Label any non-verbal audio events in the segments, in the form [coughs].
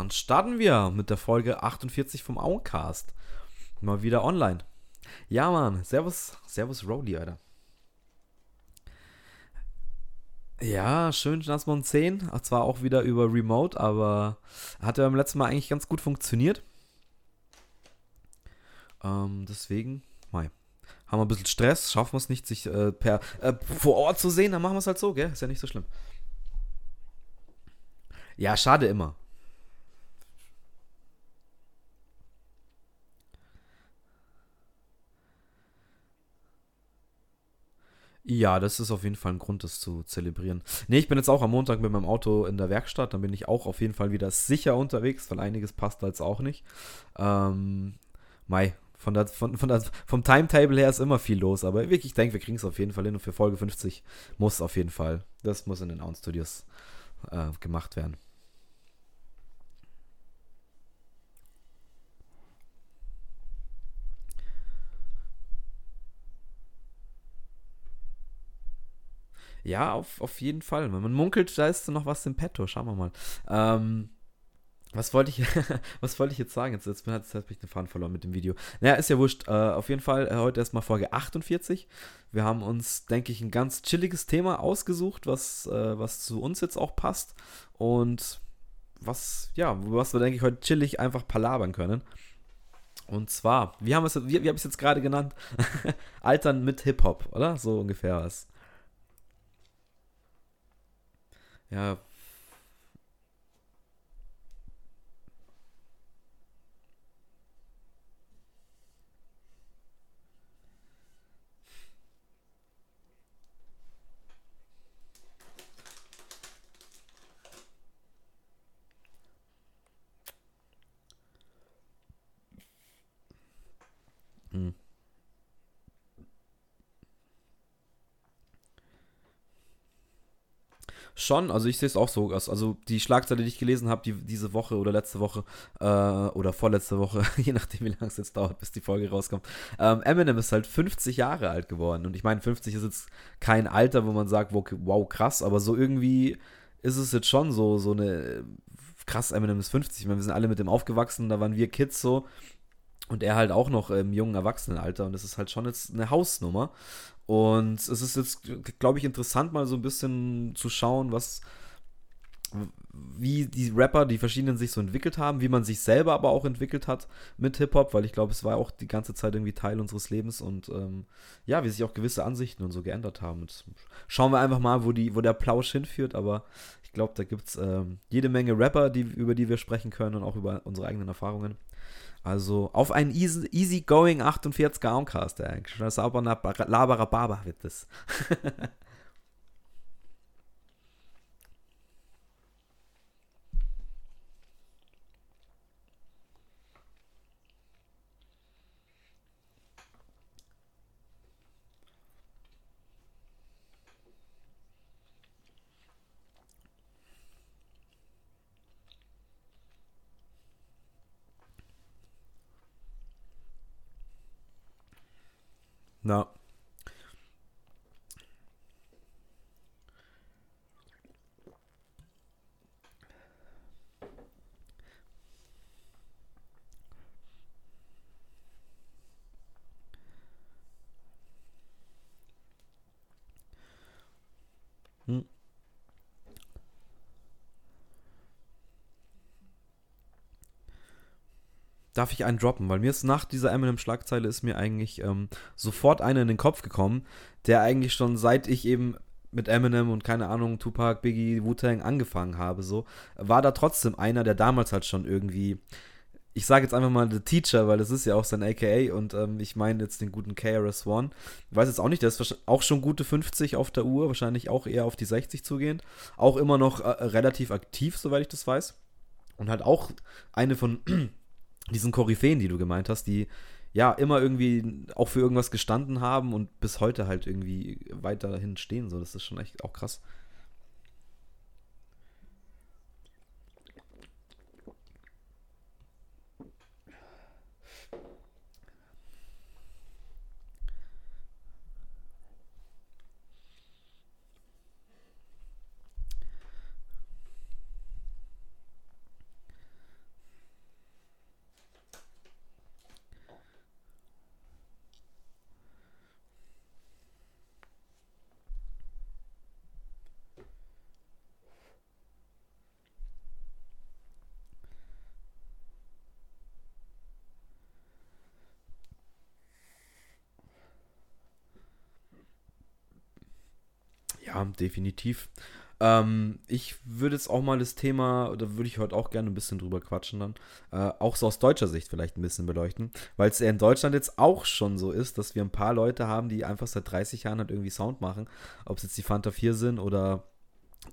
dann starten wir mit der Folge 48 vom Auencast. Mal wieder online. Ja, Mann. Servus, Servus Rowdy, Alter. Ja, schön Nasmon 10. Zwar auch wieder über Remote, aber hat ja beim letzten Mal eigentlich ganz gut funktioniert. Ähm, deswegen, mai. Haben wir ein bisschen Stress, schaffen wir es nicht, sich äh, per äh, vor Ort zu sehen, dann machen wir es halt so, gell? Ist ja nicht so schlimm. Ja, schade immer. Ja, das ist auf jeden Fall ein Grund, das zu zelebrieren. Ne, ich bin jetzt auch am Montag mit meinem Auto in der Werkstatt. Dann bin ich auch auf jeden Fall wieder sicher unterwegs, weil einiges passt da jetzt auch nicht. Ähm, Mai, von der, von, von der, vom Timetable her ist immer viel los, aber wirklich, ich denke, wir kriegen es auf jeden Fall hin und für Folge 50 muss auf jeden Fall, das muss in den Own Studios äh, gemacht werden. Ja, auf, auf jeden Fall. Wenn man munkelt, da ist noch was im Petto. Schauen wir mal. Ähm, was wollte ich, [laughs] was ich jetzt sagen? Jetzt, jetzt, jetzt habe ich den Faden verloren mit dem Video. Naja, ist ja wurscht. Äh, auf jeden Fall äh, heute erstmal Folge 48. Wir haben uns, denke ich, ein ganz chilliges Thema ausgesucht, was, äh, was zu uns jetzt auch passt. Und was, ja, was wir, denke ich, heute chillig einfach palabern können. Und zwar, wie haben wir es, wie, wie jetzt gerade genannt? [laughs] Altern mit Hip-Hop, oder? So ungefähr was. Ja, Schon, also ich sehe es auch so. Also die Schlagzeile, die ich gelesen habe, die, diese Woche oder letzte Woche äh, oder vorletzte Woche, [laughs] je nachdem, wie lange es jetzt dauert, bis die Folge rauskommt. Ähm, Eminem ist halt 50 Jahre alt geworden. Und ich meine, 50 ist jetzt kein Alter, wo man sagt, wow, krass, aber so irgendwie ist es jetzt schon so, so eine krass, Eminem ist 50. Ich meine, wir sind alle mit dem aufgewachsen, da waren wir Kids so. Und er halt auch noch im jungen Erwachsenenalter. Und das ist halt schon jetzt eine Hausnummer. Und es ist jetzt, glaube ich, interessant, mal so ein bisschen zu schauen, was, wie die Rapper, die verschiedenen sich so entwickelt haben, wie man sich selber aber auch entwickelt hat mit Hip-Hop, weil ich glaube, es war auch die ganze Zeit irgendwie Teil unseres Lebens und ähm, ja, wie sich auch gewisse Ansichten und so geändert haben. Und schauen wir einfach mal, wo, die, wo der Plausch hinführt, aber ich glaube, da gibt es ähm, jede Menge Rapper, die, über die wir sprechen können und auch über unsere eigenen Erfahrungen. Also auf einen easy, easygoing 48er Armcast, eigentlich. Sauberer Laberer Barber wird das. [laughs] No. Darf ich einen droppen, weil mir ist nach dieser Eminem-Schlagzeile ist mir eigentlich ähm, sofort einer in den Kopf gekommen, der eigentlich schon seit ich eben mit Eminem und keine Ahnung, Tupac, Biggie, Wu-Tang angefangen habe, so, war da trotzdem einer, der damals halt schon irgendwie, ich sage jetzt einfach mal The Teacher, weil das ist ja auch sein AKA und ähm, ich meine jetzt den guten KRS-One. Ich weiß jetzt auch nicht, der ist auch schon gute 50 auf der Uhr, wahrscheinlich auch eher auf die 60 zugehend. Auch immer noch äh, relativ aktiv, soweit ich das weiß. Und halt auch eine von diesen Koryphäen, die du gemeint hast, die ja immer irgendwie auch für irgendwas gestanden haben und bis heute halt irgendwie weiterhin stehen. So, das ist schon echt auch krass. Ja, definitiv. Ähm, ich würde jetzt auch mal das Thema, da würde ich heute auch gerne ein bisschen drüber quatschen dann, äh, auch so aus deutscher Sicht vielleicht ein bisschen beleuchten, weil es ja in Deutschland jetzt auch schon so ist, dass wir ein paar Leute haben, die einfach seit 30 Jahren halt irgendwie Sound machen, ob es jetzt die Fanta 4 sind oder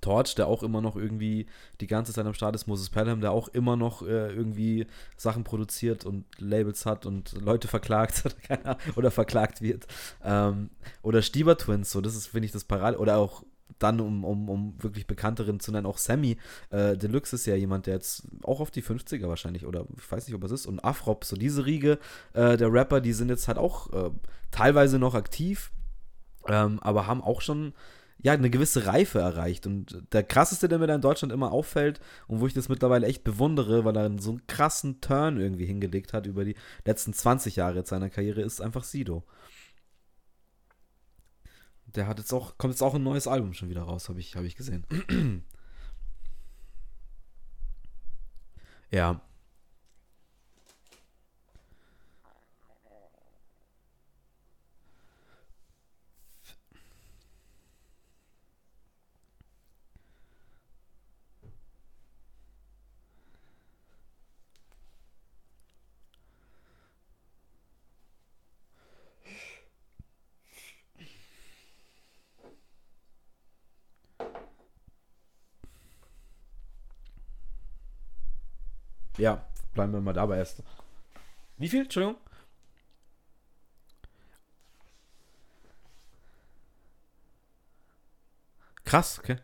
Torch, der auch immer noch irgendwie die ganze Zeit am Start ist, Moses Pelham, der auch immer noch äh, irgendwie Sachen produziert und Labels hat und Leute verklagt [laughs] oder, oder verklagt wird. Ähm, oder Stieber Twins, so das ist, finde ich, das Parade. Oder auch dann, um, um, um wirklich bekannteren zu nennen, auch Sammy äh, Deluxe ist ja jemand, der jetzt auch auf die 50er wahrscheinlich, oder ich weiß nicht, ob es ist, und Afrop, so diese Riege äh, der Rapper, die sind jetzt halt auch äh, teilweise noch aktiv, ähm, aber haben auch schon ja, eine gewisse Reife erreicht. Und der krasseste, der mir da in Deutschland immer auffällt und wo ich das mittlerweile echt bewundere, weil er so einen krassen Turn irgendwie hingelegt hat über die letzten 20 Jahre seiner Karriere, ist einfach Sido. Der hat jetzt auch, kommt jetzt auch ein neues Album schon wieder raus, habe ich, hab ich gesehen. [clears throat] ja. Ja, bleiben wir mal dabei erst. Wie viel? Entschuldigung? Krass, okay.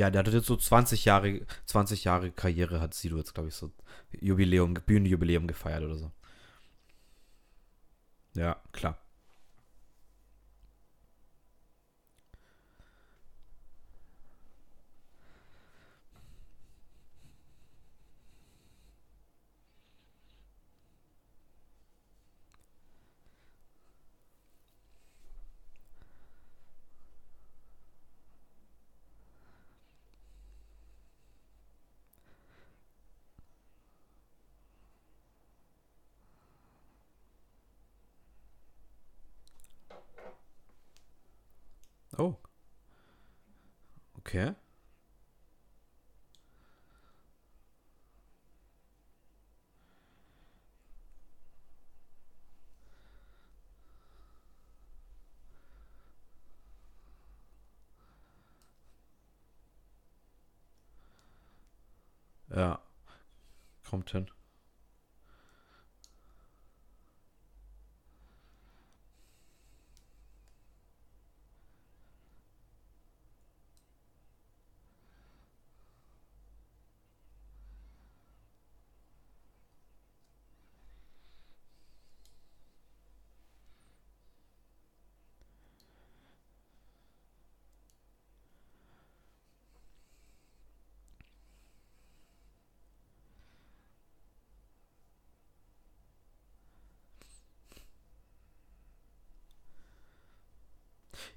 Ja, der hat jetzt so 20 Jahre, 20 Jahre Karriere hat Sido jetzt, glaube ich, so Jubiläum, Bühnenjubiläum gefeiert oder so. Ja, klar. Oh. Okay. Ja, kommt hin.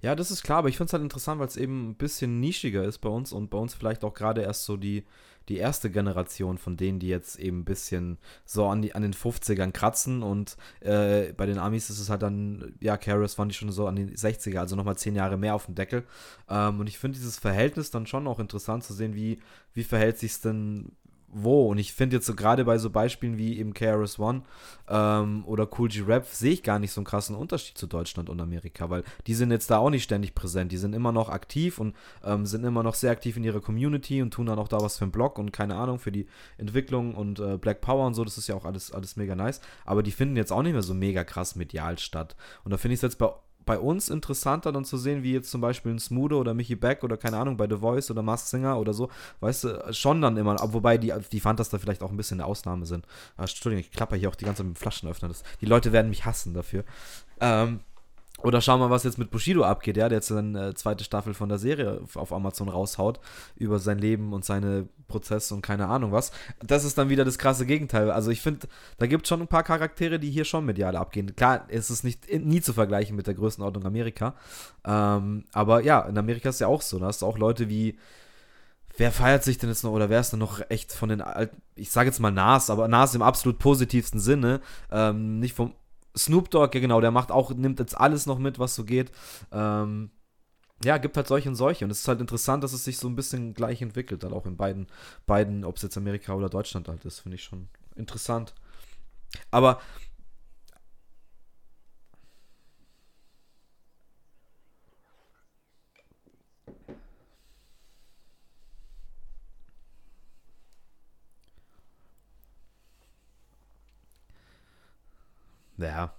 Ja, das ist klar, aber ich finde es halt interessant, weil es eben ein bisschen nischiger ist bei uns und bei uns vielleicht auch gerade erst so die, die erste Generation von denen, die jetzt eben ein bisschen so an, die, an den 50ern kratzen und äh, bei den Amis ist es halt dann, ja, Karis waren die schon so an den 60er, also nochmal zehn Jahre mehr auf dem Deckel. Ähm, und ich finde dieses Verhältnis dann schon auch interessant zu sehen, wie, wie verhält sich es denn wo. Und ich finde jetzt so gerade bei so Beispielen wie eben KRS One ähm, oder Cool G Rap sehe ich gar nicht so einen krassen Unterschied zu Deutschland und Amerika, weil die sind jetzt da auch nicht ständig präsent. Die sind immer noch aktiv und ähm, sind immer noch sehr aktiv in ihrer Community und tun dann auch da was für einen Blog und keine Ahnung für die Entwicklung und äh, Black Power und so. Das ist ja auch alles, alles mega nice. Aber die finden jetzt auch nicht mehr so mega krass medial statt. Und da finde ich es jetzt bei bei uns interessanter dann zu sehen, wie jetzt zum Beispiel ein Smoother oder Mickey Beck oder keine Ahnung, bei The Voice oder Mask Singer oder so, weißt du, schon dann immer, wobei die, die Fantas da vielleicht auch ein bisschen eine Ausnahme sind. Ah, Entschuldigung, ich klapper hier auch die ganze Zeit mit dem Flaschenöffner. Das, die Leute werden mich hassen dafür. Ähm, Oder schau mal, was jetzt mit Bushido abgeht, ja, der jetzt eine äh, zweite Staffel von der Serie auf Amazon raushaut über sein Leben und seine Prozesse und keine Ahnung was. Das ist dann wieder das krasse Gegenteil. Also ich finde, da gibt es schon ein paar Charaktere, die hier schon medial abgehen. Klar, es ist nicht nie zu vergleichen mit der Größenordnung Amerika. Ähm, aber ja, in Amerika ist ja auch so. Da hast du auch Leute wie wer feiert sich denn jetzt noch oder wer ist denn noch echt von den alten, ich sage jetzt mal Nas, aber Nas im absolut positivsten Sinne, ähm, nicht vom Snoop Dogg, ja genau, der macht auch, nimmt jetzt alles noch mit, was so geht. Ähm, ja, gibt halt solche und solche. Und es ist halt interessant, dass es sich so ein bisschen gleich entwickelt, dann auch in beiden, beiden ob es jetzt Amerika oder Deutschland halt ist, finde ich schon interessant. Aber ja,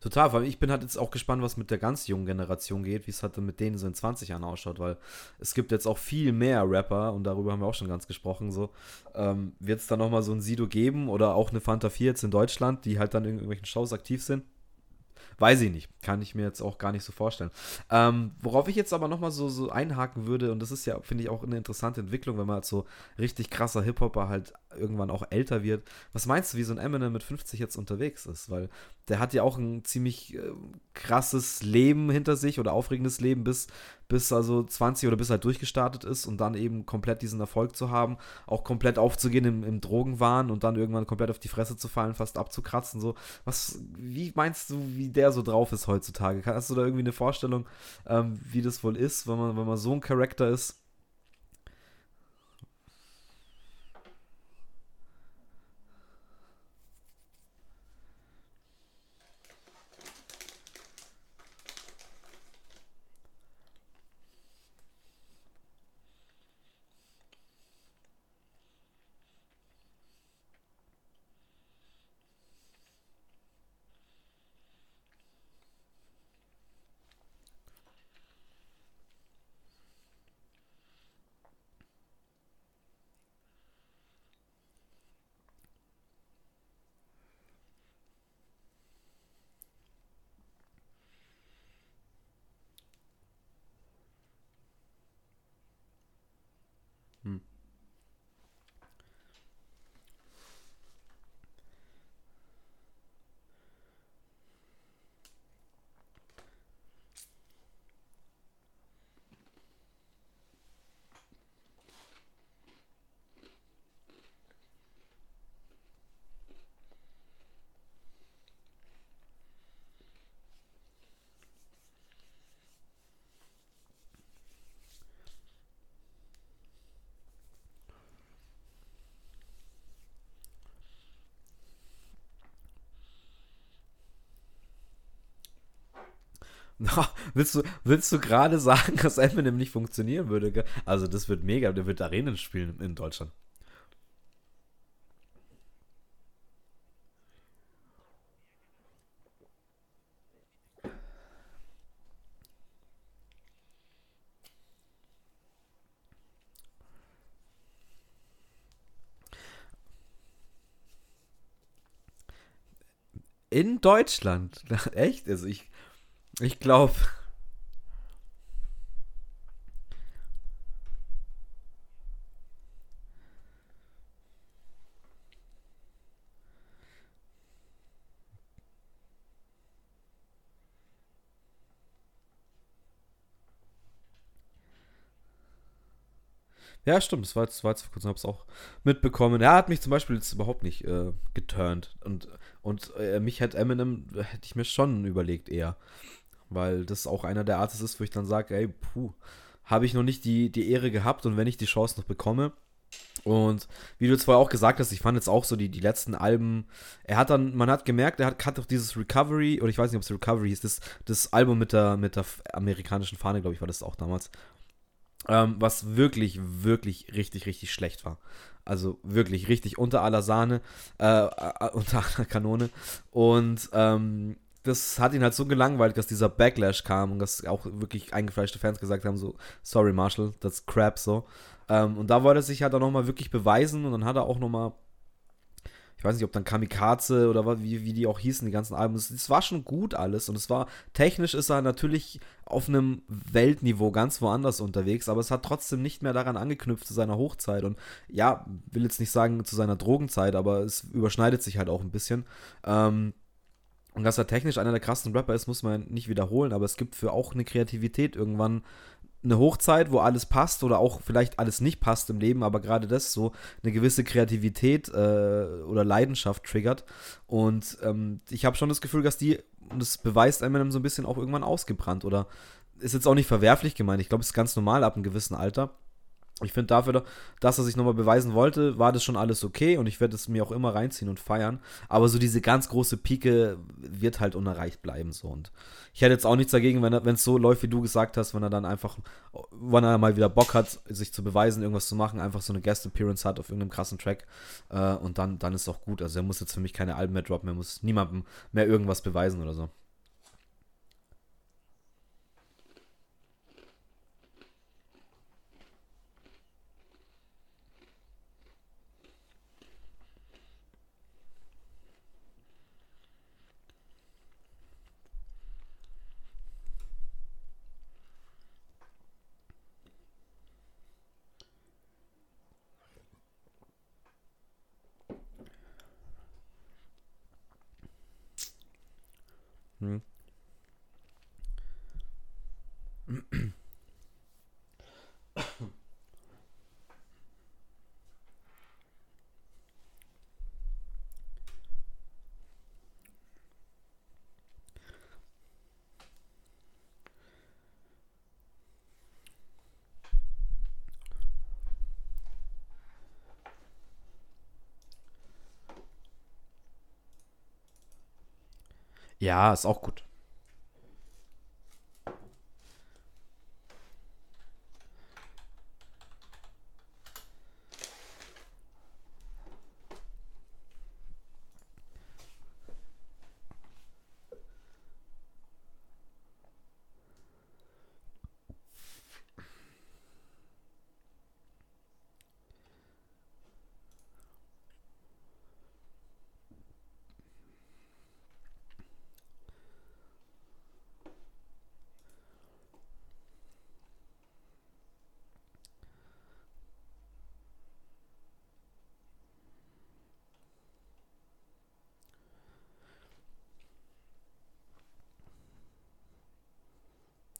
Total, weil ich bin halt jetzt auch gespannt, was mit der ganz jungen Generation geht, wie es halt mit denen so in 20 Jahren ausschaut, weil es gibt jetzt auch viel mehr Rapper und darüber haben wir auch schon ganz gesprochen, so, ähm, wird es dann nochmal so ein Sido geben oder auch eine Fanta 4 jetzt in Deutschland, die halt dann in irgendwelchen Shows aktiv sind? Weiß ich nicht. Kann ich mir jetzt auch gar nicht so vorstellen. Ähm, worauf ich jetzt aber nochmal so, so einhaken würde, und das ist ja, finde ich, auch eine interessante Entwicklung, wenn man als so richtig krasser Hip-Hopper halt irgendwann auch älter wird. Was meinst du, wie so ein Eminem mit 50 jetzt unterwegs ist? Weil der hat ja auch ein ziemlich äh, krasses Leben hinter sich oder aufregendes Leben bis, bis also 20 oder bis er halt durchgestartet ist und dann eben komplett diesen Erfolg zu haben, auch komplett aufzugehen im, im Drogenwahn und dann irgendwann komplett auf die Fresse zu fallen, fast abzukratzen. So, was, wie meinst du, wie der so drauf ist heutzutage? Hast du da irgendwie eine Vorstellung, ähm, wie das wohl ist, wenn man, wenn man so ein Charakter ist? [laughs] willst du, willst du gerade sagen, dass Eminem nicht funktionieren würde? Also, das wird mega. Der wird Arenen spielen in Deutschland. In Deutschland. [laughs] Echt? Also ich, ich glaube. Ja, stimmt, das war jetzt, war jetzt vor kurzem, habe es auch mitbekommen. Er hat mich zum Beispiel jetzt überhaupt nicht äh, geturnt. Und, und äh, mich hätte Eminem, hätte ich mir schon überlegt eher. Weil das auch einer der Artists ist, wo ich dann sage, ey, puh, habe ich noch nicht die, die Ehre gehabt und wenn ich die Chance noch bekomme. Und wie du jetzt vorher auch gesagt hast, ich fand jetzt auch so die, die letzten Alben, er hat dann, man hat gemerkt, er hat, hat doch dieses Recovery, oder ich weiß nicht, ob es Recovery hieß, das, das Album mit der, mit der amerikanischen Fahne, glaube ich, war das auch damals. Ähm, was wirklich, wirklich richtig, richtig schlecht war. Also wirklich richtig unter aller Sahne, äh, äh, unter [laughs] aller Kanone. Und ähm, das hat ihn halt so gelangweilt, dass dieser Backlash kam und dass auch wirklich eingefleischte Fans gesagt haben, so, sorry Marshall, das Crap so. Ähm, und da wollte er sich halt auch nochmal wirklich beweisen und dann hat er auch nochmal ich weiß nicht, ob dann Kamikaze oder wie, wie die auch hießen, die ganzen Alben. Es war schon gut alles und es war, technisch ist er natürlich auf einem Weltniveau ganz woanders unterwegs, aber es hat trotzdem nicht mehr daran angeknüpft zu seiner Hochzeit und ja, will jetzt nicht sagen zu seiner Drogenzeit, aber es überschneidet sich halt auch ein bisschen. Ähm, und dass er technisch einer der krassen Rapper ist, muss man nicht wiederholen, aber es gibt für auch eine Kreativität irgendwann eine Hochzeit, wo alles passt oder auch vielleicht alles nicht passt im Leben, aber gerade das so eine gewisse Kreativität äh, oder Leidenschaft triggert. Und ähm, ich habe schon das Gefühl, dass die, und das beweist Eminem so ein bisschen auch irgendwann ausgebrannt oder ist jetzt auch nicht verwerflich gemeint. Ich glaube, es ist ganz normal ab einem gewissen Alter. Ich finde dafür, dass er sich nochmal beweisen wollte, war das schon alles okay und ich werde es mir auch immer reinziehen und feiern. Aber so diese ganz große Pike wird halt unerreicht bleiben so. Und ich hätte jetzt auch nichts dagegen, wenn es so läuft, wie du gesagt hast, wenn er dann einfach, wenn er mal wieder Bock hat, sich zu beweisen, irgendwas zu machen, einfach so eine Guest-Appearance hat auf irgendeinem krassen Track äh, und dann, dann ist es auch gut. Also er muss jetzt für mich keine Alben mehr droppen, er muss niemandem mehr irgendwas beweisen oder so. Hm. Ja, ist auch gut.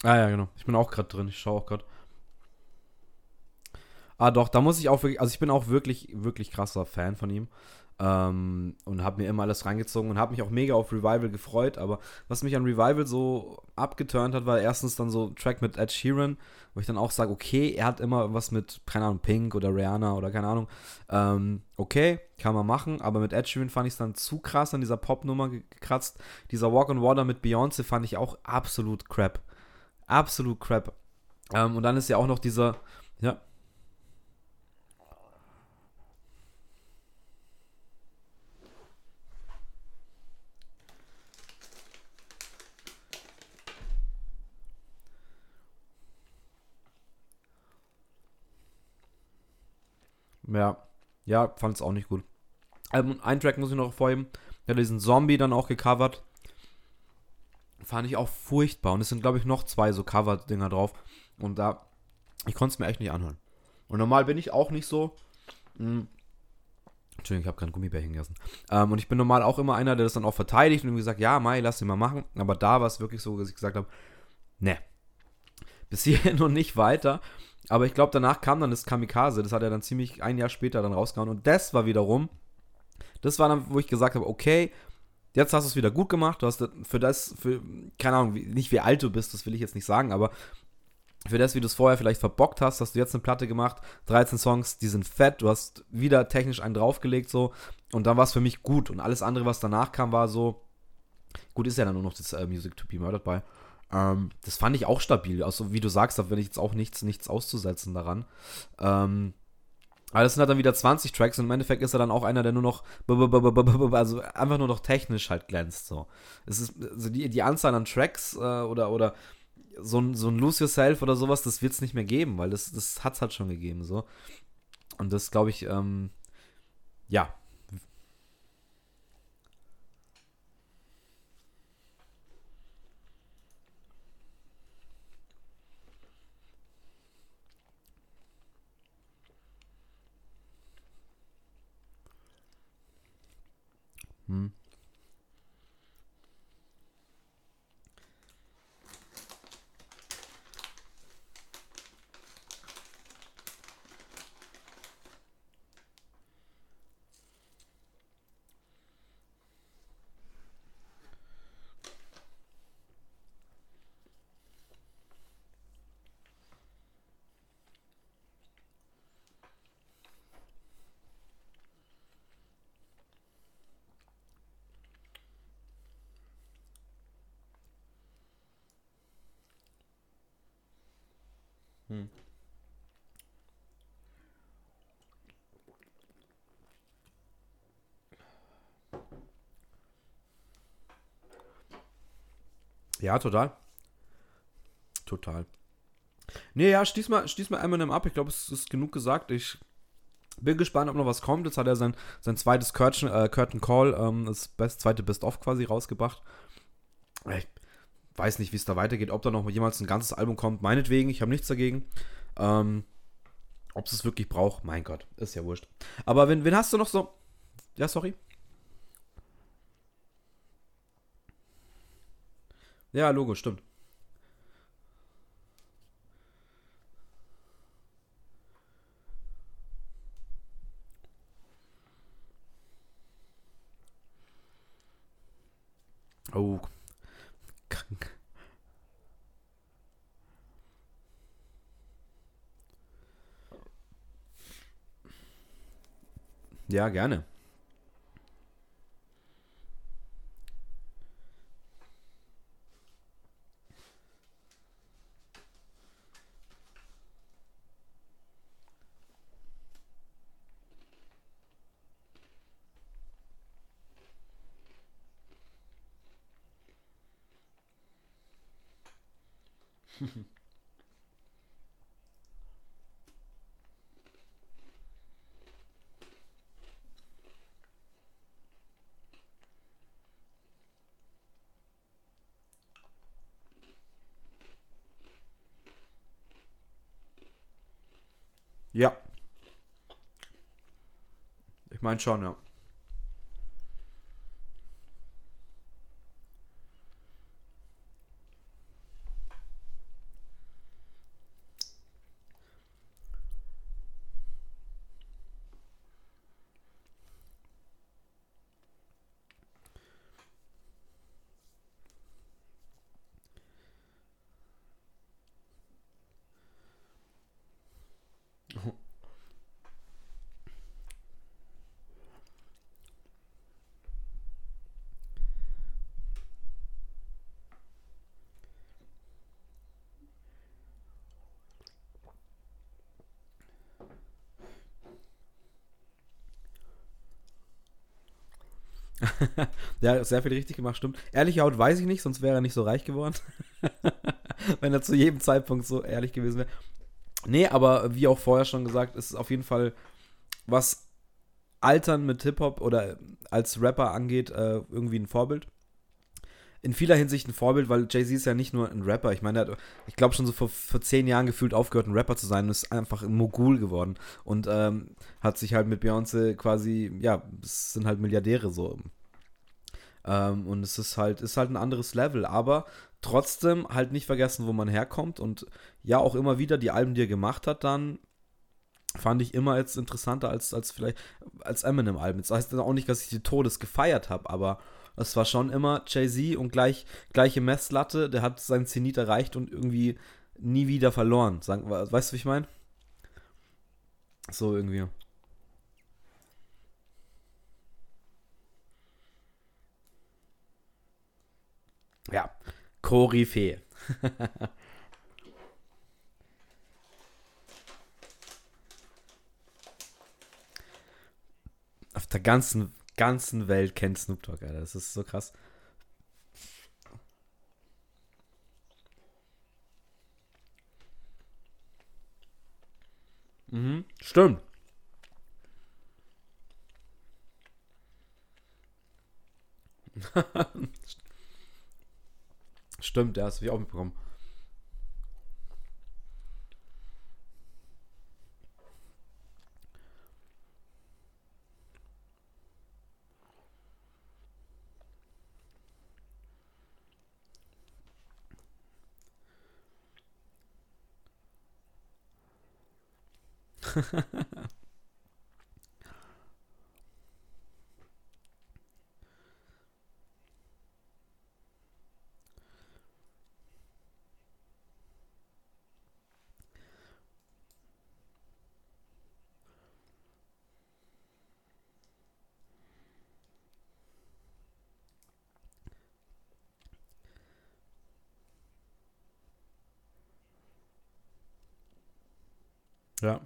Ah ja, genau. Ich bin auch gerade drin. Ich schaue auch gerade. Ah doch, da muss ich auch wirklich, also ich bin auch wirklich, wirklich krasser Fan von ihm. Ähm, und habe mir immer alles reingezogen und habe mich auch mega auf Revival gefreut. Aber was mich an Revival so abgeturnt hat, war erstens dann so ein Track mit Ed Sheeran, wo ich dann auch sage, okay, er hat immer was mit, keine Ahnung, Pink oder Rihanna oder keine Ahnung. Ähm, okay, kann man machen, aber mit Ed Sheeran fand ich es dann zu krass an dieser Popnummer gekratzt. Dieser Walk on Water mit Beyoncé fand ich auch absolut crap. Absolut crap. Ähm, und dann ist ja auch noch dieser, ja. Ja, ja, fand es auch nicht gut. Ähm, ein Track muss ich noch vorheben. Der hat diesen Zombie dann auch gecovert fand ich auch furchtbar. Und es sind, glaube ich, noch zwei so Cover-Dinger drauf. Und da, ich konnte es mir echt nicht anhören. Und normal bin ich auch nicht so. Mh, hm, Entschuldigung, ich habe keinen Gummibär hingelassen. Ähm, und ich bin normal auch immer einer, der das dann auch verteidigt und gesagt, ja, Mai, lass den mal machen. Aber da war es wirklich so, dass ich gesagt habe, ne. Bis hierhin [laughs] noch nicht weiter. Aber ich glaube, danach kam dann das Kamikaze. Das hat er dann ziemlich ein Jahr später dann rausgehauen. Und das war wiederum, das war dann, wo ich gesagt habe, okay, Jetzt hast du es wieder gut gemacht. Du hast für das, für, keine Ahnung, nicht wie alt du bist, das will ich jetzt nicht sagen, aber für das, wie du es vorher vielleicht verbockt hast, hast du jetzt eine Platte gemacht, 13 Songs, die sind fett, du hast wieder technisch einen draufgelegt, so, und dann war es für mich gut. Und alles andere, was danach kam, war so, gut, ist ja dann nur noch das äh, Music to be Murdered bei. Ähm, das fand ich auch stabil. Also, wie du sagst, da bin ich jetzt auch nichts, nichts auszusetzen daran. Ähm, Aber das sind halt dann wieder 20 Tracks und im Endeffekt ist er dann auch einer, der nur noch, also einfach nur noch technisch halt glänzt. So. Es ist, also die, die Anzahl an Tracks äh, oder, oder so ein, so ein Lose Yourself oder sowas, das wird es nicht mehr geben, weil das, das hat es halt schon gegeben. So. Und das glaube ich, ähm, ja, Hm. Ja, total. Total. Nee, ja, schließ mal, schließ mal Eminem ab. Ich glaube, es ist genug gesagt. Ich bin gespannt, ob noch was kommt. Jetzt hat er sein, sein zweites Curtain, äh, Curtain Call, ähm, das best, zweite Best-of quasi rausgebracht. Ich weiß nicht, wie es da weitergeht, ob da noch jemals ein ganzes Album kommt. Meinetwegen, ich habe nichts dagegen. Ähm, ob es es wirklich braucht, mein Gott, ist ja wurscht. Aber wen, wen hast du noch so? Ja, sorry. Ja, Logo, stimmt. Oh. Ja, gerne. Ja. Ich meine schon, ja. Ja, sehr viel richtig gemacht, stimmt. Ehrliche Haut weiß ich nicht, sonst wäre er nicht so reich geworden. [laughs] Wenn er zu jedem Zeitpunkt so ehrlich gewesen wäre. Nee, aber wie auch vorher schon gesagt, ist es auf jeden Fall, was Altern mit Hip-Hop oder als Rapper angeht, äh, irgendwie ein Vorbild. In vieler Hinsicht ein Vorbild, weil Jay-Z ist ja nicht nur ein Rapper. Ich meine, ich glaube schon so vor, vor zehn Jahren gefühlt aufgehört, ein Rapper zu sein und ist einfach ein Mogul geworden. Und ähm, hat sich halt mit Beyoncé quasi, ja, es sind halt Milliardäre so. Ähm, und es ist halt, ist halt ein anderes Level, aber trotzdem halt nicht vergessen, wo man herkommt. Und ja, auch immer wieder die Alben, die er gemacht hat, dann fand ich immer jetzt interessanter als, als vielleicht als Eminem-Alben. Das heißt auch nicht, dass ich die Todes gefeiert habe, aber es war schon immer Jay-Z und gleich, gleiche Messlatte. Der hat seinen Zenit erreicht und irgendwie nie wieder verloren. Weißt du, wie ich meine? So irgendwie. Ja, Koryphäe. [laughs] der ganzen, ganzen Welt kennt Snoop Dogg, Alter. Das ist so krass. Mhm, stimmt. Stimmt, ja, das habe ich auch mitbekommen. [laughs] Ja.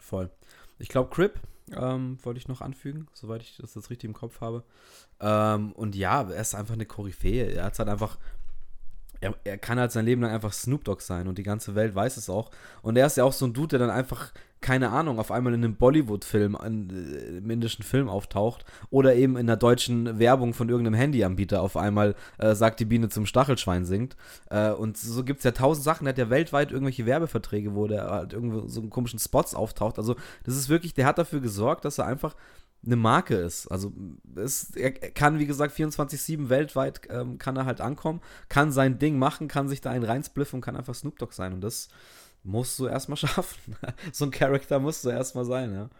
Voll. Ich glaube, Crip ähm, wollte ich noch anfügen, soweit ich das jetzt richtig im Kopf habe. Ähm, und ja, er ist einfach eine Koryphäe. Er hat halt einfach er, er, kann halt sein Leben lang einfach Snoop Dogg sein und die ganze Welt weiß es auch. Und er ist ja auch so ein Dude, der dann einfach, keine Ahnung, auf einmal in einem Bollywood-Film, äh, im indischen Film auftaucht oder eben in der deutschen Werbung von irgendeinem Handyanbieter auf einmal äh, sagt die Biene zum Stachelschwein singt. Äh, und so gibt es ja tausend Sachen. Er hat ja weltweit irgendwelche Werbeverträge, wo der halt irgendwo so in komischen Spots auftaucht. Also, das ist wirklich, der hat dafür gesorgt, dass er einfach eine Marke ist. Also es, er kann, wie gesagt, 24-7 weltweit ähm, kann er halt ankommen, kann sein Ding machen, kann sich da einen reinspliffen und kann einfach Snoop Dogg sein. Und das musst du erstmal [laughs] schaffen. so ein Charakter musst du erstmal sein, ja.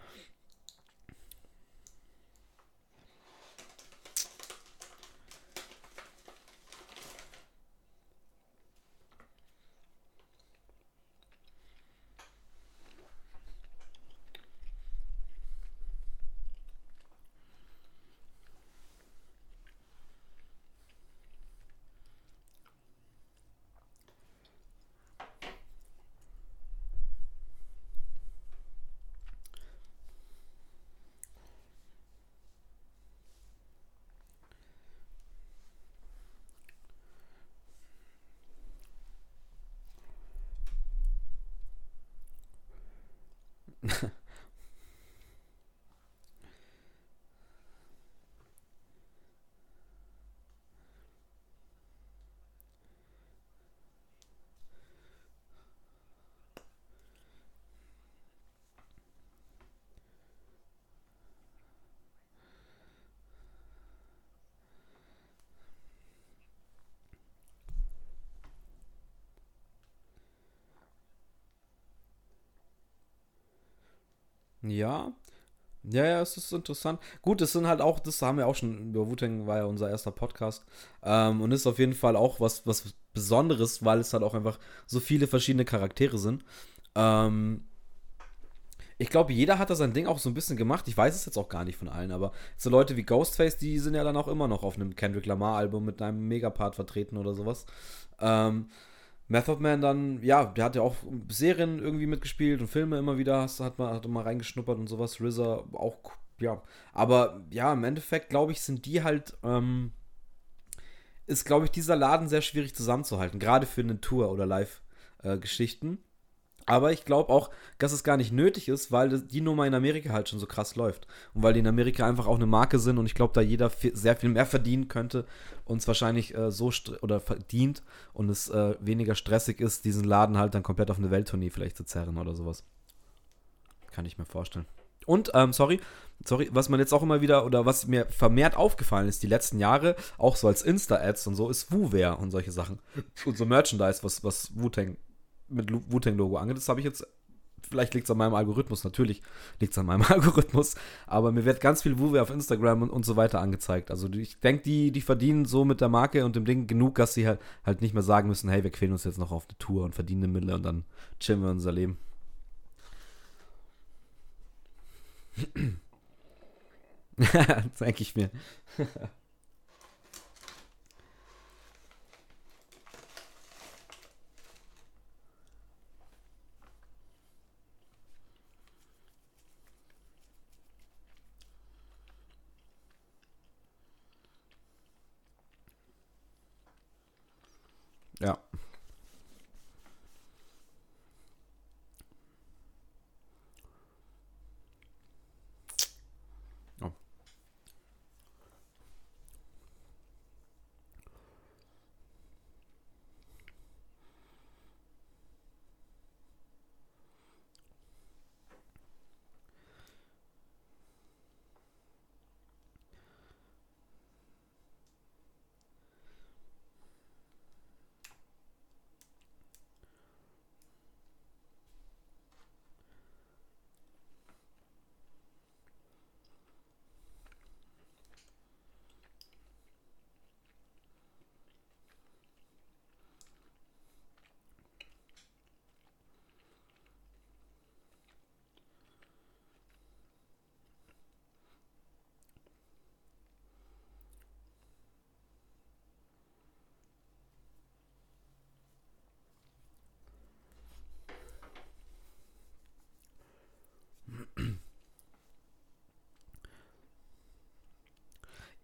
Ja. Ja, ja, es ist interessant. Gut, es sind halt auch, das haben wir auch schon, über Wu-Tang war ja unser erster Podcast. Ähm, und ist auf jeden Fall auch was, was Besonderes, weil es halt auch einfach so viele verschiedene Charaktere sind. Ähm, ich glaube, jeder hat da sein Ding auch so ein bisschen gemacht. Ich weiß es jetzt auch gar nicht von allen, aber so Leute wie Ghostface, die sind ja dann auch immer noch auf einem Kendrick Lamar-Album mit einem Megapart vertreten oder sowas. Ähm, Method Man dann, ja, der hat ja auch Serien irgendwie mitgespielt und Filme immer wieder, hat man, hat mal reingeschnuppert und sowas. RZA auch, ja. Aber ja, im Endeffekt, glaube ich, sind die halt, ähm, ist, glaube ich, dieser Laden sehr schwierig zusammenzuhalten, gerade für eine Tour oder Live-Geschichten. Aber ich glaube auch, dass es gar nicht nötig ist, weil die Nummer in Amerika halt schon so krass läuft. Und weil die in Amerika einfach auch eine Marke sind und ich glaube, da jeder sehr viel mehr verdienen könnte und es wahrscheinlich äh, so oder verdient und es äh, weniger stressig ist, diesen Laden halt dann komplett auf eine Welttournee vielleicht zu zerren oder sowas. Kann ich mir vorstellen. Und, ähm, sorry, sorry, was man jetzt auch immer wieder oder was mir vermehrt aufgefallen ist, die letzten Jahre, auch so als Insta-Ads und so, ist WooWare und solche Sachen. [laughs] Und so Merchandise, was, was Wu-Tang mit Wu-Tang-Logo angeht. Das habe ich jetzt, vielleicht liegt es an meinem Algorithmus, natürlich liegt es an meinem [laughs] Algorithmus, aber mir wird ganz viel Wu auf Instagram und, und, so weiter angezeigt. Also ich denke, die, die verdienen so mit der Marke und dem Ding genug, dass sie halt, halt nicht mehr sagen müssen, hey, wir quälen uns jetzt noch auf eine Tour und verdienen eine Mille und dann chillen wir unser Leben. [laughs] denke ich mir. [laughs] Ja. Oh.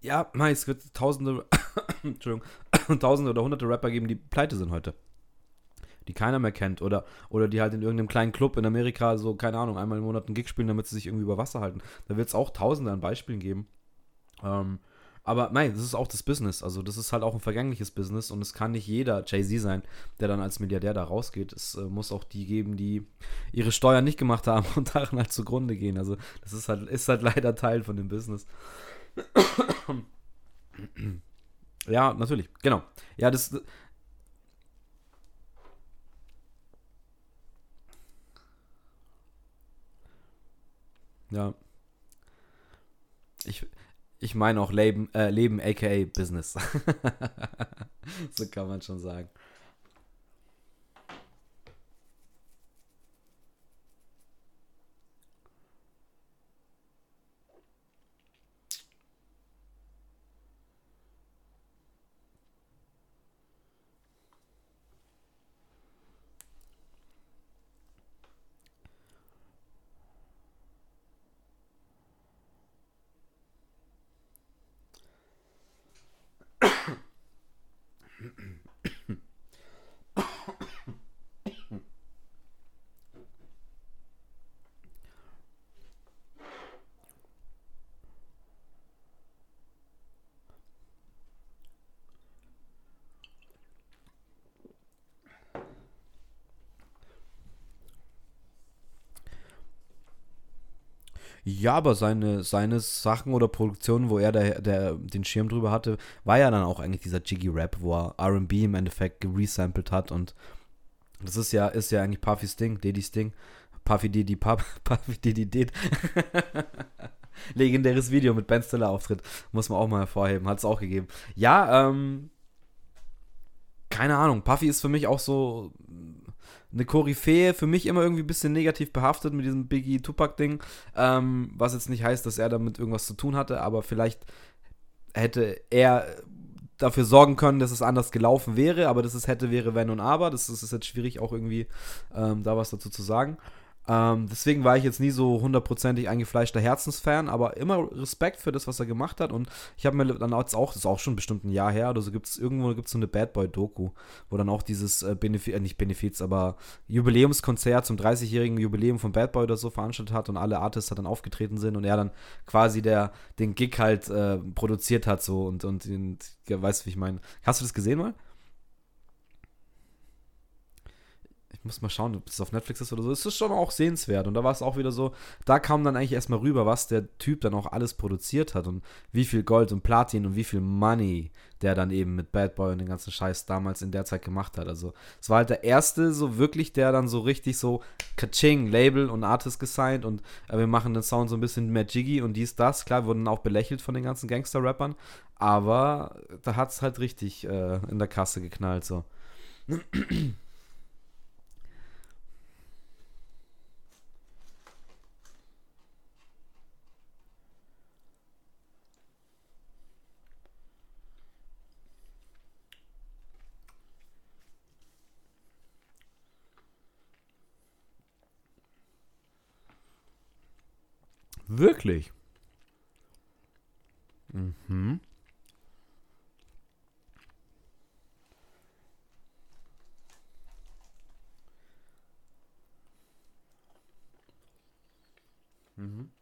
Ja, mei, es wird tausende, [coughs] Entschuldigung, [coughs] tausende oder hunderte Rapper geben, die pleite sind heute. Die keiner mehr kennt. Oder, oder die halt in irgendeinem kleinen Club in Amerika so, keine Ahnung, einmal im Monat einen Gig spielen, damit sie sich irgendwie über Wasser halten. Da wird es auch tausende an Beispielen geben. Ähm, aber nein, das ist auch das Business. Also, das ist halt auch ein vergängliches Business und es kann nicht jeder Jay-Z sein, der dann als Milliardär da rausgeht. Es äh, muss auch die geben, die ihre Steuern nicht gemacht haben [laughs] und daran halt zugrunde gehen. Also, das ist halt, ist halt [laughs] leider Teil von dem Business. Ja, natürlich, genau. Ja, das. Ja. Ich, ich meine auch Leben, äh, Leben aka Business. [laughs] so kann man schon sagen. Ja, aber seine, seine Sachen oder Produktionen, wo er der, der, den Schirm drüber hatte, war ja dann auch eigentlich dieser Jiggy Rap, wo er RB im Endeffekt geresampled hat und das ist ja, ist ja eigentlich Puffys Ding, Dedis Ding. Puffy Didi Puff, [laughs] Puffy Didi Did. [laughs] Legendäres Video mit Ben Stiller Auftritt. Muss man auch mal hervorheben. Hat es auch gegeben. Ja, ähm. Keine Ahnung. Puffy ist für mich auch so eine Koryphäe, für mich immer irgendwie ein bisschen negativ behaftet mit diesem Biggie Tupac-Ding. Ähm, was jetzt nicht heißt, dass er damit irgendwas zu tun hatte, aber vielleicht hätte er dafür sorgen können, dass es anders gelaufen wäre, aber dass es hätte, wäre, wenn und aber. Das, das ist jetzt schwierig, auch irgendwie ähm, da was dazu zu sagen. Ähm, deswegen war ich jetzt nie so hundertprozentig eingefleischter Herzensfan, aber immer Respekt für das, was er gemacht hat. Und ich habe mir dann auch, das ist auch schon bestimmt ein Jahr her oder so, gibt es irgendwo gibt's so eine Bad Boy-Doku, wo dann auch dieses äh, Benefiz, äh, nicht Benefiz, aber Jubiläumskonzert zum 30-jährigen Jubiläum von Bad Boy oder so veranstaltet hat und alle Artists dann aufgetreten sind und er dann quasi der, den Gig halt äh, produziert hat so und, und, und ja, weißt du, wie ich meine. Hast du das gesehen mal? Muss mal schauen, ob es auf Netflix ist oder so. Es ist schon auch sehenswert. Und da war es auch wieder so, da kam dann eigentlich erstmal rüber, was der Typ dann auch alles produziert hat und wie viel Gold und Platin und wie viel Money der dann eben mit Bad Boy und den ganzen Scheiß damals in der Zeit gemacht hat. Also es war halt der erste so wirklich, der dann so richtig so Kaching, Label und Artist gesigned und äh, wir machen den Sound so ein bisschen mehr jiggy und dies, das. Klar, wurden auch belächelt von den ganzen Gangster-Rappern, aber da hat es halt richtig äh, in der Kasse geknallt so. Wirklich? Mhm. Mhm.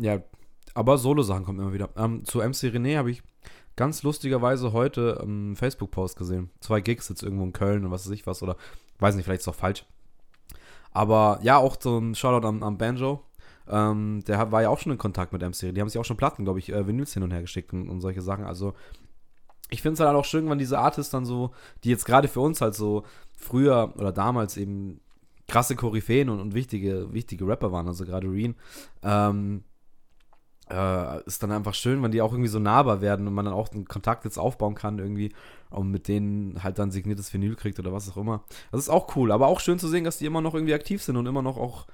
Ja, aber Solo-Sachen kommen immer wieder. Ähm, zu MC René habe ich ganz lustigerweise heute einen Facebook-Post gesehen. Zwei Gigs jetzt irgendwo in Köln und was weiß ich was. Oder weiß nicht, vielleicht ist es auch falsch. Aber ja, auch so ein Shoutout am, am Banjo. Ähm, der war ja auch schon in Kontakt mit MC. Die haben sich auch schon Platten, glaube ich, äh, Vinyls hin und her geschickt und, und solche Sachen. Also ich finde es halt auch schön, wenn diese Artists dann so, die jetzt gerade für uns halt so früher oder damals eben krasse Koryphäen und, und wichtige, wichtige Rapper waren, also gerade Reen, ähm, äh, ist dann einfach schön, wenn die auch irgendwie so nahbar werden und man dann auch einen Kontakt jetzt aufbauen kann irgendwie und mit denen halt dann signiertes Vinyl kriegt oder was auch immer. Das ist auch cool, aber auch schön zu sehen, dass die immer noch irgendwie aktiv sind und immer noch auch,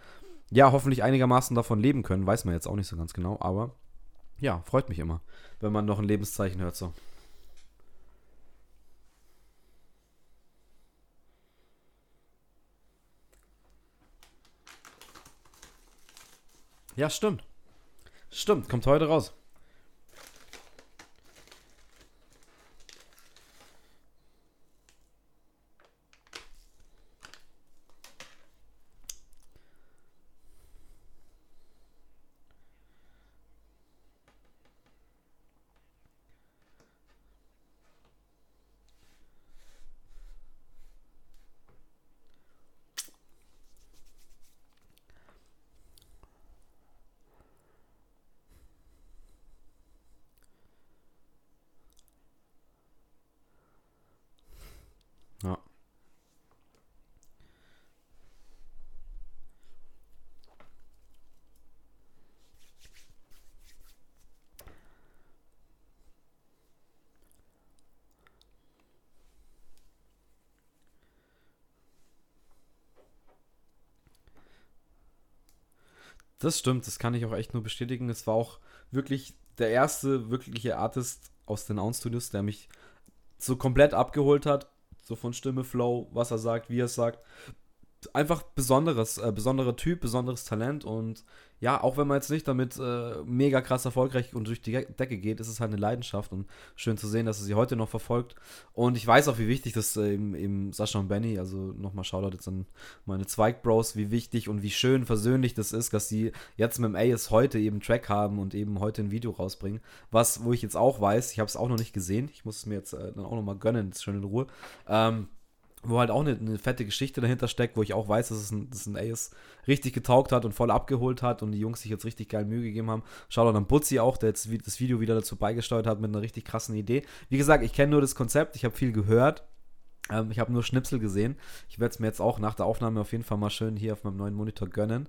ja, hoffentlich einigermaßen davon leben können. Weiß man jetzt auch nicht so ganz genau, aber ja, freut mich immer, wenn man noch ein Lebenszeichen hört so. Ja, stimmt. Stimmt, kommt heute raus. Ja. Das stimmt, das kann ich auch echt nur bestätigen. Es war auch wirklich der erste wirkliche Artist aus den Ounce Studios, der mich so komplett abgeholt hat. So von Stimme, Flow, was er sagt, wie er es sagt. Einfach besonderes, äh, besonderer Typ, besonderes Talent und ja, auch wenn man jetzt nicht damit äh, mega krass erfolgreich und durch die Decke geht, ist es halt eine Leidenschaft und schön zu sehen, dass er sie heute noch verfolgt. Und ich weiß auch, wie wichtig das äh, Sascha und Benny, also nochmal Shoutout jetzt an meine Zweig-Bros, wie wichtig und wie schön versöhnlich das ist, dass sie jetzt mit dem AS heute eben Track haben und eben heute ein Video rausbringen. Was, wo ich jetzt auch weiß, ich habe es auch noch nicht gesehen, ich muss es mir jetzt äh, dann auch nochmal gönnen, schön in Ruhe. Ähm, wo halt auch eine, eine, fette Geschichte dahinter steckt, wo ich auch weiß, dass es ein, dass ein Ace richtig getaugt hat und voll abgeholt hat und die Jungs sich jetzt richtig geil Mühe gegeben haben. Schaut an Butzi auch, der jetzt das Video wieder dazu beigesteuert hat mit einer richtig krassen Idee. Wie gesagt, ich kenne nur das Konzept, ich habe viel gehört, ähm, ich habe nur Schnipsel gesehen. Ich werde es mir jetzt auch nach der Aufnahme auf jeden Fall mal schön hier auf meinem neuen Monitor gönnen.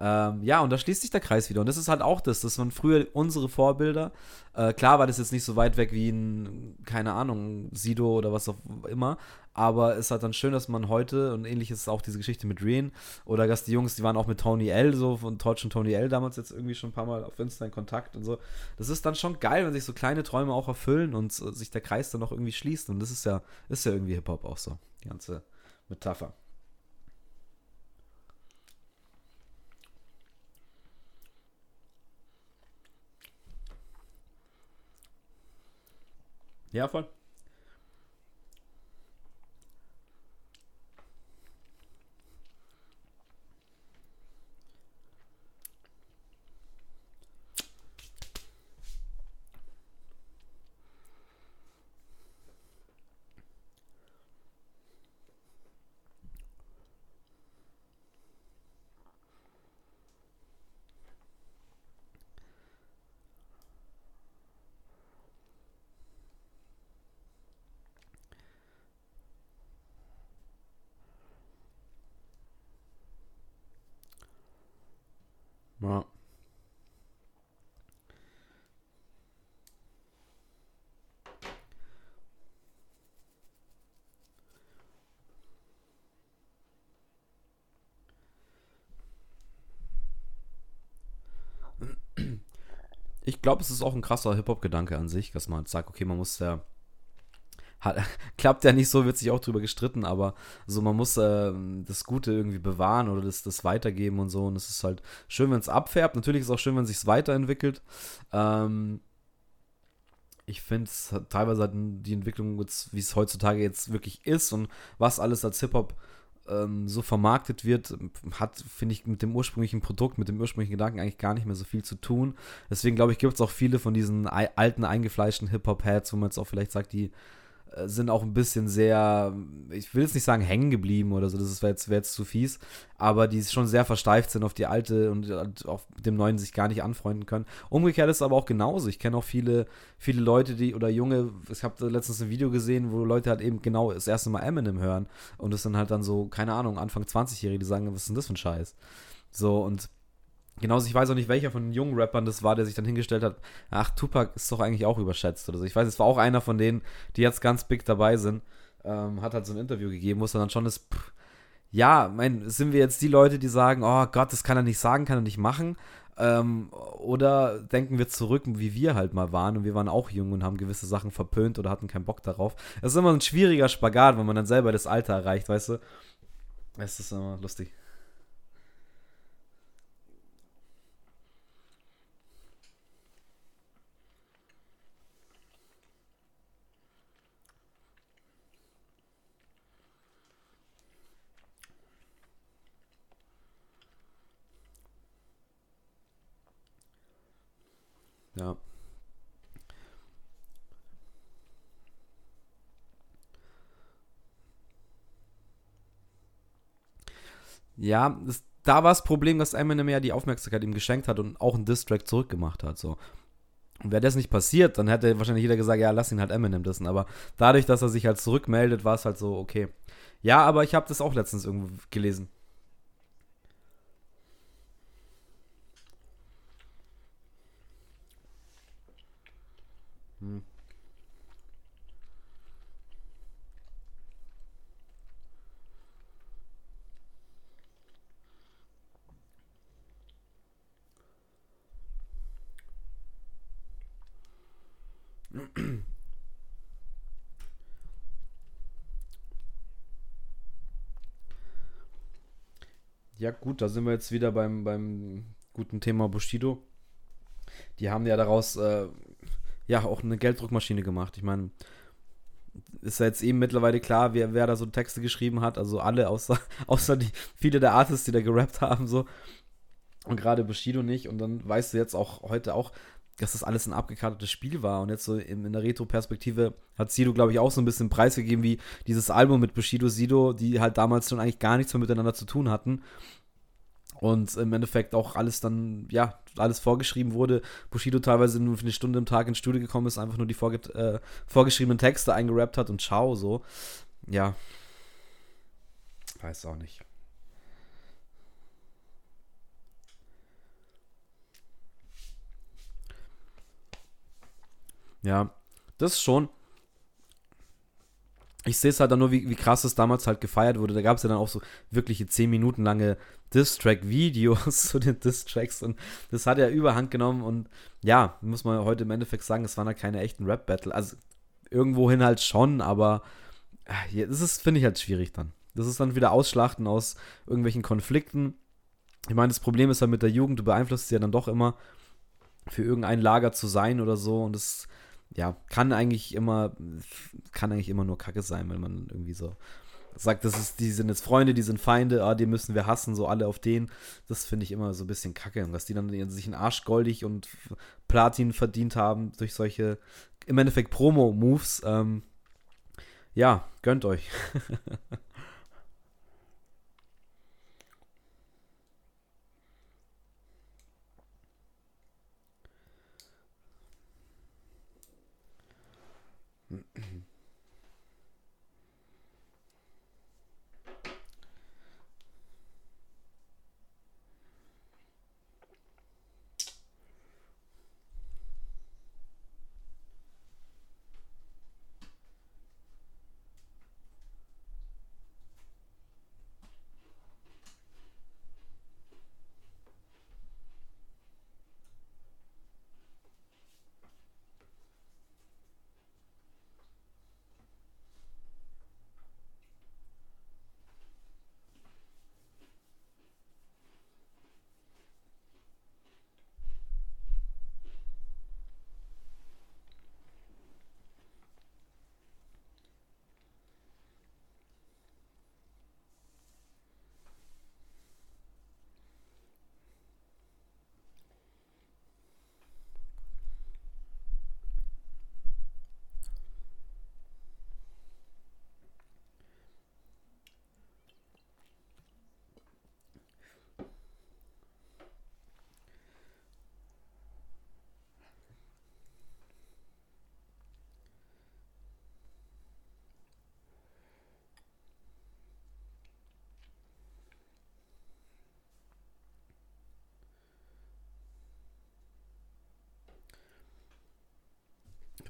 Ähm, ja, und da schließt sich der Kreis wieder. Und das ist halt auch das. Das waren früher unsere Vorbilder. Äh, klar war das jetzt nicht so weit weg wie ein, keine Ahnung, Sido oder was auch immer. Aber es ist halt dann schön, dass man heute, und ähnlich ist auch diese Geschichte mit Reen, oder dass die Jungs, die waren auch mit Tony L, so von Torch und Tony L damals jetzt irgendwie schon ein paar Mal auf Insta in Kontakt und so. Das ist dann schon geil, wenn sich so kleine Träume auch erfüllen und äh, sich der Kreis dann noch irgendwie schließt. Und das ist ja, ist ja irgendwie Hip-Hop auch so, die ganze Metapher. Ja, voll. Ja. Ich glaube, es ist auch ein krasser Hip-Hop-Gedanke an sich, dass man sagt, okay, man muss ja hat, [laughs] klappt ja nicht so, wird sich auch drüber gestritten, aber so man muss äh, das Gute irgendwie bewahren oder das, das weitergeben und so. Und es ist halt schön, wenn es abfärbt. Natürlich ist es auch schön, wenn es sich weiterentwickelt. Ähm, ich finde es teilweise halt die Entwicklung, wie es heutzutage jetzt wirklich ist und was alles als Hip-Hop ähm, so vermarktet wird, hat, finde ich, mit dem ursprünglichen Produkt, mit dem ursprünglichen Gedanken eigentlich gar nicht mehr so viel zu tun. Deswegen glaube ich, gibt es auch viele von diesen alten, eingefleischten Hip-Hop-Heads, wo man jetzt auch vielleicht sagt, die sind auch ein bisschen sehr, ich will jetzt nicht sagen hängen geblieben oder so, das wäre jetzt, wär jetzt zu fies, aber die schon sehr versteift sind auf die alte und auf dem neuen sich gar nicht anfreunden können. Umgekehrt ist es aber auch genauso. Ich kenne auch viele, viele Leute, die oder junge, ich habe letztens ein Video gesehen, wo Leute halt eben genau das erste Mal Eminem hören und es sind halt dann so, keine Ahnung, Anfang 20-Jährige, die sagen, was ist denn das für ein Scheiß? So und Genauso, ich weiß auch nicht, welcher von den jungen Rappern das war, der sich dann hingestellt hat, ach, Tupac ist doch eigentlich auch überschätzt oder so. Ich weiß, es war auch einer von denen, die jetzt ganz big dabei sind. Ähm, hat halt so ein Interview gegeben, wo es dann schon ist, pff, ja, mein, sind wir jetzt die Leute, die sagen, oh Gott, das kann er nicht sagen, kann er nicht machen? Ähm, oder denken wir zurück, wie wir halt mal waren und wir waren auch jung und haben gewisse Sachen verpönt oder hatten keinen Bock darauf. Es ist immer ein schwieriger Spagat, wenn man dann selber das Alter erreicht, weißt du? Es ist immer lustig. Ja. Ja, das, da war das Problem, dass Eminem ja die Aufmerksamkeit ihm geschenkt hat und auch einen Distrack zurückgemacht hat. So. Und wäre das nicht passiert, dann hätte wahrscheinlich jeder gesagt, ja, lass ihn halt Eminem dissen. Aber dadurch, dass er sich halt zurückmeldet, war es halt so, okay. Ja, aber ich habe das auch letztens irgendwo gelesen. Hm. Ja, gut, da sind wir jetzt wieder beim, beim guten Thema Bushido. Die haben ja daraus äh, ja auch eine Gelddruckmaschine gemacht. Ich meine, ist ja jetzt eben mittlerweile klar, wer, wer da so Texte geschrieben hat. Also alle, außer, [laughs] außer die, viele der Artists, die da gerappt haben, so. Und gerade Bushido nicht. Und dann weißt du jetzt auch heute auch, dass das alles ein abgekartetes Spiel war. Und jetzt so in, in der Retro-Perspektive hat Sido, glaube ich, auch so ein bisschen preisgegeben, wie dieses Album mit Bushido Sido, die halt damals schon eigentlich gar nichts mehr miteinander zu tun hatten. Und im Endeffekt auch alles dann, ja, alles vorgeschrieben wurde. Bushido teilweise nur für eine Stunde im Tag ins Studio gekommen ist, einfach nur die vorge äh, vorgeschriebenen Texte eingerappt hat und ciao, so. Ja. Weiß auch nicht. Ja, das schon. Ich sehe es halt dann nur, wie, wie krass es damals halt gefeiert wurde. Da gab es ja dann auch so wirkliche 10 Minuten lange Diss-Track-Videos [laughs] zu den Diss-Tracks und das hat ja überhand genommen und ja, muss man heute im Endeffekt sagen, es waren ja keine echten Rap-Battle. Also irgendwohin halt schon, aber ja, das ist, finde ich halt schwierig dann. Das ist dann wieder Ausschlachten aus irgendwelchen Konflikten. Ich meine, das Problem ist halt mit der Jugend, du beeinflusst sie ja dann doch immer, für irgendein Lager zu sein oder so und das ja, kann eigentlich immer, kann eigentlich immer nur Kacke sein, wenn man irgendwie so sagt, das ist, die sind jetzt Freunde, die sind Feinde, ah, die müssen wir hassen, so alle auf den. Das finde ich immer so ein bisschen kacke. Und dass die dann sich einen Arsch goldig und Platin verdient haben durch solche, im Endeffekt Promo-Moves. Ähm, ja, gönnt euch. [laughs]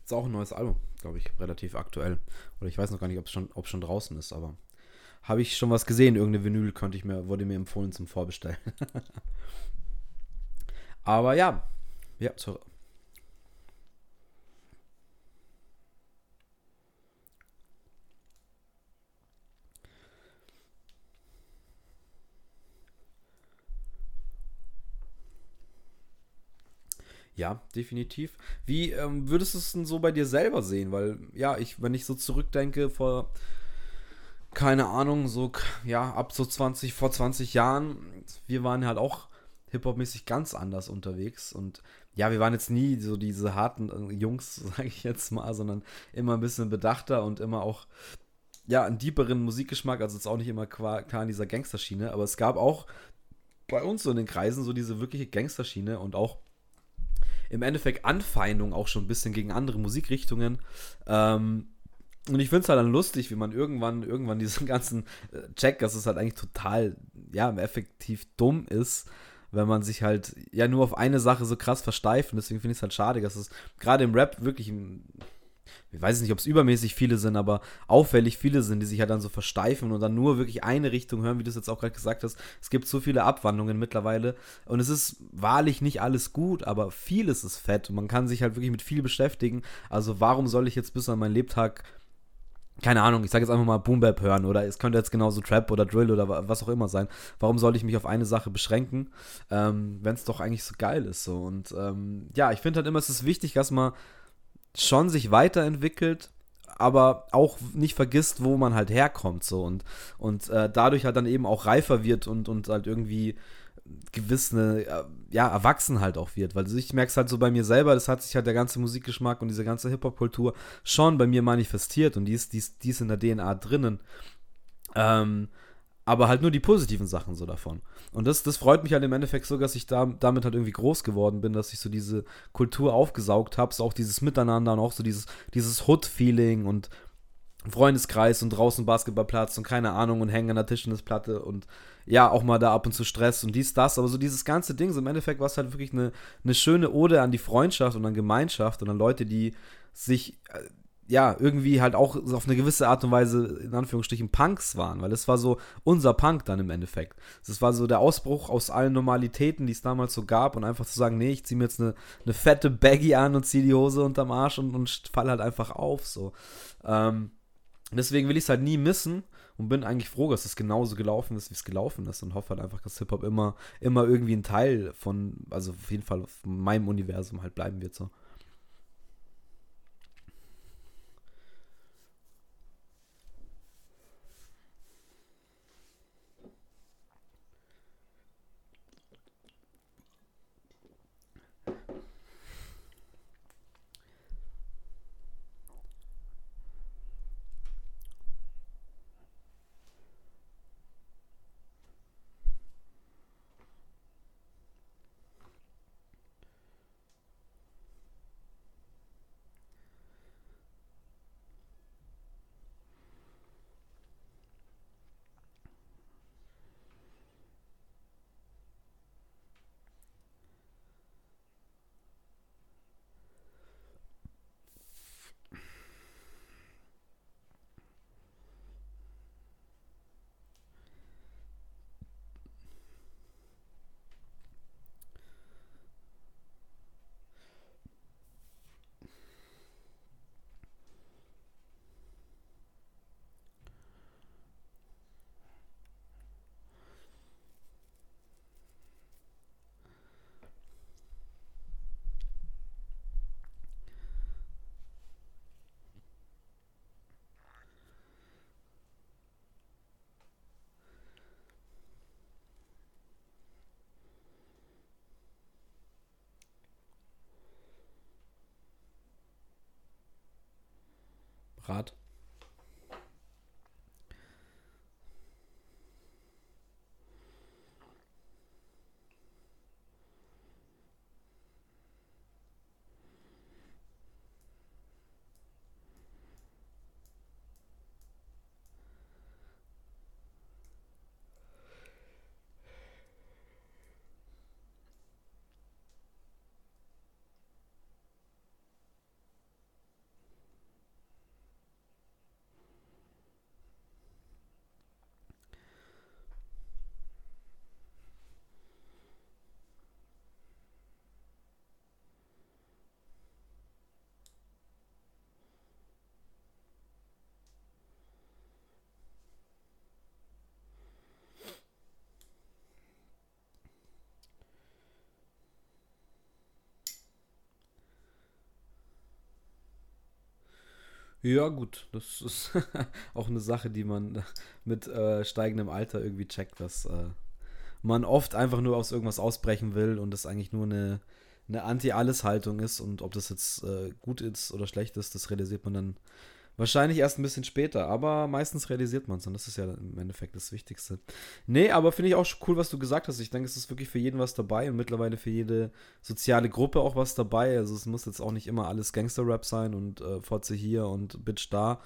Ist auch ein neues Album, glaube ich, relativ aktuell. Oder ich weiß noch gar nicht, ob es schon, schon draußen ist, aber habe ich schon was gesehen. Irgendeine Vinyl konnte ich mir, wurde mir empfohlen zum Vorbestellen. [laughs] aber ja, ja, zur, Ja, definitiv. Wie ähm, würdest du es denn so bei dir selber sehen? Weil, ja, ich, wenn ich so zurückdenke, vor, keine Ahnung, so, ja, ab so 20, vor 20 Jahren, wir waren halt auch Hip-Hop-mäßig ganz anders unterwegs und ja, wir waren jetzt nie so diese harten äh, Jungs, [laughs] sage ich jetzt mal, sondern immer ein bisschen bedachter und immer auch, ja, einen deeperen Musikgeschmack, also jetzt auch nicht immer klar in dieser Gangsterschiene, aber es gab auch bei uns so in den Kreisen so diese wirkliche Gangsterschiene und auch im Endeffekt Anfeindung auch schon ein bisschen gegen andere Musikrichtungen. Ähm, und ich finde es halt dann lustig, wie man irgendwann, irgendwann diesen ganzen äh, Check, dass es halt eigentlich total, ja, effektiv dumm ist, wenn man sich halt ja nur auf eine Sache so krass versteift. Und deswegen finde ich es halt schade, dass es gerade im Rap wirklich ich weiß nicht, ob es übermäßig viele sind, aber auffällig viele sind, die sich halt dann so versteifen und dann nur wirklich eine Richtung hören, wie du es jetzt auch gerade gesagt hast. Es gibt so viele Abwandlungen mittlerweile und es ist wahrlich nicht alles gut, aber vieles ist fett und man kann sich halt wirklich mit viel beschäftigen. Also warum soll ich jetzt bis an meinen Lebtag keine Ahnung, ich sage jetzt einfach mal Boom Bap hören oder es könnte jetzt genauso Trap oder Drill oder was auch immer sein. Warum soll ich mich auf eine Sache beschränken, ähm, wenn es doch eigentlich so geil ist so und ähm, ja, ich finde halt immer, es ist wichtig, dass man schon sich weiterentwickelt, aber auch nicht vergisst, wo man halt herkommt so und, und äh, dadurch halt dann eben auch reifer wird und, und halt irgendwie gewisse, äh, ja, erwachsen halt auch wird. Weil ich merke es halt so bei mir selber, das hat sich halt der ganze Musikgeschmack und diese ganze Hip-Hop-Kultur schon bei mir manifestiert und die ist, die ist, die ist in der DNA drinnen. Ähm, aber halt nur die positiven Sachen so davon. Und das, das freut mich halt im Endeffekt so, dass ich da, damit halt irgendwie groß geworden bin, dass ich so diese Kultur aufgesaugt habe, so auch dieses Miteinander und auch so dieses, dieses Hood-Feeling und Freundeskreis und draußen Basketballplatz und keine Ahnung und hängen an der Tischtennisplatte und ja, auch mal da ab und zu Stress und dies, das, aber so dieses ganze Ding, so im Endeffekt war es halt wirklich eine, eine schöne Ode an die Freundschaft und an Gemeinschaft und an Leute, die sich äh, ja, irgendwie halt auch auf eine gewisse Art und Weise, in Anführungsstrichen, Punks waren, weil es war so unser Punk dann im Endeffekt. Es war so der Ausbruch aus allen Normalitäten, die es damals so gab und einfach zu sagen, nee, ich ziehe mir jetzt eine, eine fette Baggy an und ziehe die Hose unterm Arsch und, und fall halt einfach auf, so. Ähm, deswegen will ich es halt nie missen und bin eigentlich froh, dass es genauso gelaufen ist, wie es gelaufen ist und hoffe halt einfach, dass Hip-Hop immer, immer irgendwie ein Teil von, also auf jeden Fall von meinem Universum halt bleiben wird, so. Rad. Ja, gut, das ist [laughs] auch eine Sache, die man [laughs] mit äh, steigendem Alter irgendwie checkt, dass äh, man oft einfach nur aus irgendwas ausbrechen will und das eigentlich nur eine, eine Anti-Alles-Haltung ist und ob das jetzt äh, gut ist oder schlecht ist, das realisiert man dann Wahrscheinlich erst ein bisschen später, aber meistens realisiert man es und das ist ja im Endeffekt das Wichtigste. Nee, aber finde ich auch cool, was du gesagt hast. Ich denke, es ist wirklich für jeden was dabei und mittlerweile für jede soziale Gruppe auch was dabei. Also es muss jetzt auch nicht immer alles Gangster-Rap sein und äh, Fotze hier und Bitch da.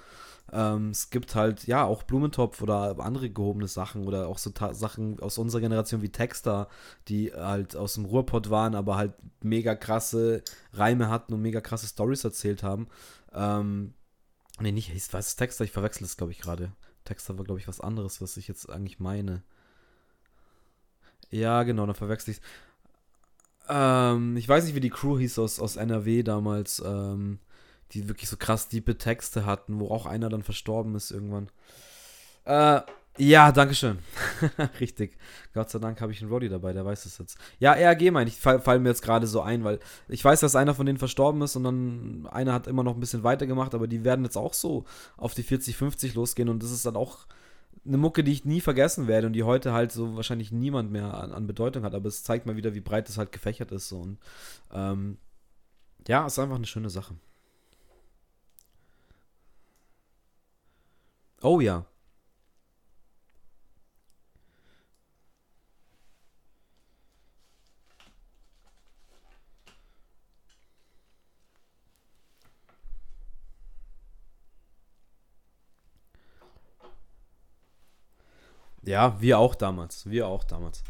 Ähm, es gibt halt, ja, auch Blumentopf oder andere gehobene Sachen oder auch so Sachen aus unserer Generation wie Texter, die halt aus dem Ruhrpott waren, aber halt mega krasse Reime hatten und mega krasse Stories erzählt haben. Ähm, Ne, nicht, was ist Texter? Ich verwechsel es, glaube ich, gerade. Texter war, glaube ich, was anderes, was ich jetzt eigentlich meine. Ja, genau, dann verwechsel ich. Ähm, ich weiß nicht, wie die Crew hieß aus, aus NRW damals, ähm, die wirklich so krass diepe Texte hatten, wo auch einer dann verstorben ist irgendwann. Äh, ja, danke schön. [laughs] Richtig. Gott sei Dank habe ich einen Roddy dabei, der weiß es jetzt. Ja, RG meine ich, fall, fallen mir jetzt gerade so ein, weil ich weiß, dass einer von denen verstorben ist und dann einer hat immer noch ein bisschen weitergemacht, aber die werden jetzt auch so auf die 40, 50 losgehen und das ist dann auch eine Mucke, die ich nie vergessen werde und die heute halt so wahrscheinlich niemand mehr an, an Bedeutung hat, aber es zeigt mal wieder, wie breit es halt gefächert ist so und ähm, ja, ist einfach eine schöne Sache. Oh ja. Ja, wir auch damals. Wir auch damals.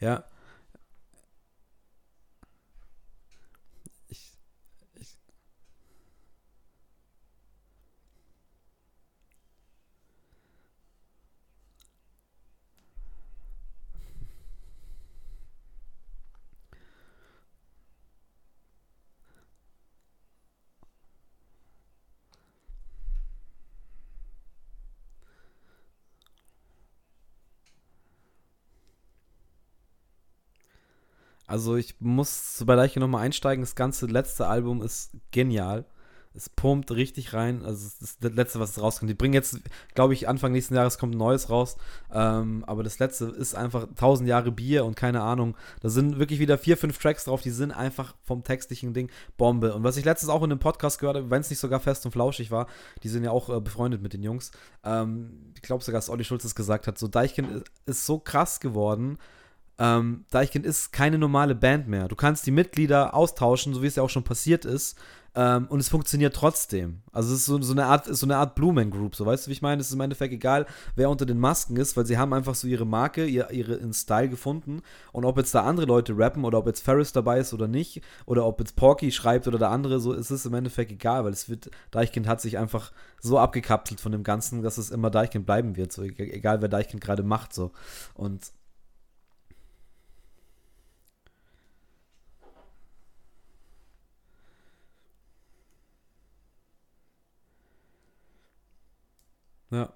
Ja. Also ich muss bei Leiche nochmal einsteigen. Das ganze letzte Album ist genial. Es pumpt richtig rein. Also das ist das letzte, was rauskommt. Die bringen jetzt, glaube ich, Anfang nächsten Jahres kommt ein neues raus. Ähm, aber das letzte ist einfach 1000 Jahre Bier und keine Ahnung. Da sind wirklich wieder vier, fünf Tracks drauf. Die sind einfach vom textlichen Ding Bombe. Und was ich letztens auch in einem Podcast gehört habe, wenn es nicht sogar fest und flauschig war, die sind ja auch äh, befreundet mit den Jungs. Ähm, ich glaube sogar, dass Olli Schulz es gesagt hat. So Deichkind ist so krass geworden ähm, Deichkind ist keine normale Band mehr. Du kannst die Mitglieder austauschen, so wie es ja auch schon passiert ist. Ähm, und es funktioniert trotzdem. Also es ist so, so eine Art, so Art Blumen Group, so weißt du, wie ich meine? Es ist im Endeffekt egal, wer unter den Masken ist, weil sie haben einfach so ihre Marke, ihr, ihren Style gefunden. Und ob jetzt da andere Leute rappen oder ob jetzt Ferris dabei ist oder nicht, oder ob jetzt Porky schreibt oder der andere, so ist es im Endeffekt egal, weil es wird, Deichkind hat sich einfach so abgekapselt von dem Ganzen, dass es immer Deichkind bleiben wird, so egal wer Deichkind gerade macht, so. Und Ja.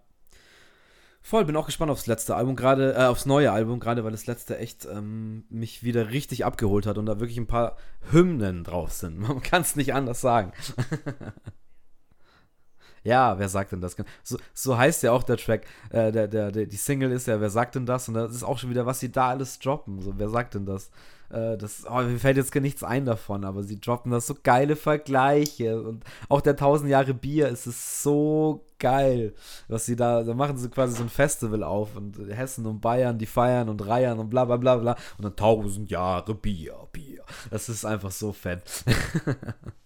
Voll, bin auch gespannt aufs letzte Album, gerade äh, aufs neue Album, gerade weil das letzte echt ähm, mich wieder richtig abgeholt hat und da wirklich ein paar Hymnen drauf sind. [laughs] Man kann es nicht anders sagen. [laughs] ja, wer sagt denn das? So, so heißt ja auch der Track, äh, der, der, der, die Single ist ja, wer sagt denn das? Und das ist auch schon wieder, was sie da alles droppen. So, wer sagt denn das? Äh, das, oh, mir fällt jetzt gar nichts ein davon, aber sie droppen das so geile Vergleiche. Und auch der 1000 Jahre Bier ist es so geil, was sie da, da machen sie quasi so ein Festival auf und Hessen und Bayern, die feiern und reiern und bla bla bla bla. Und dann 1000 Jahre Bier, Bier. Das ist einfach so fett. [laughs]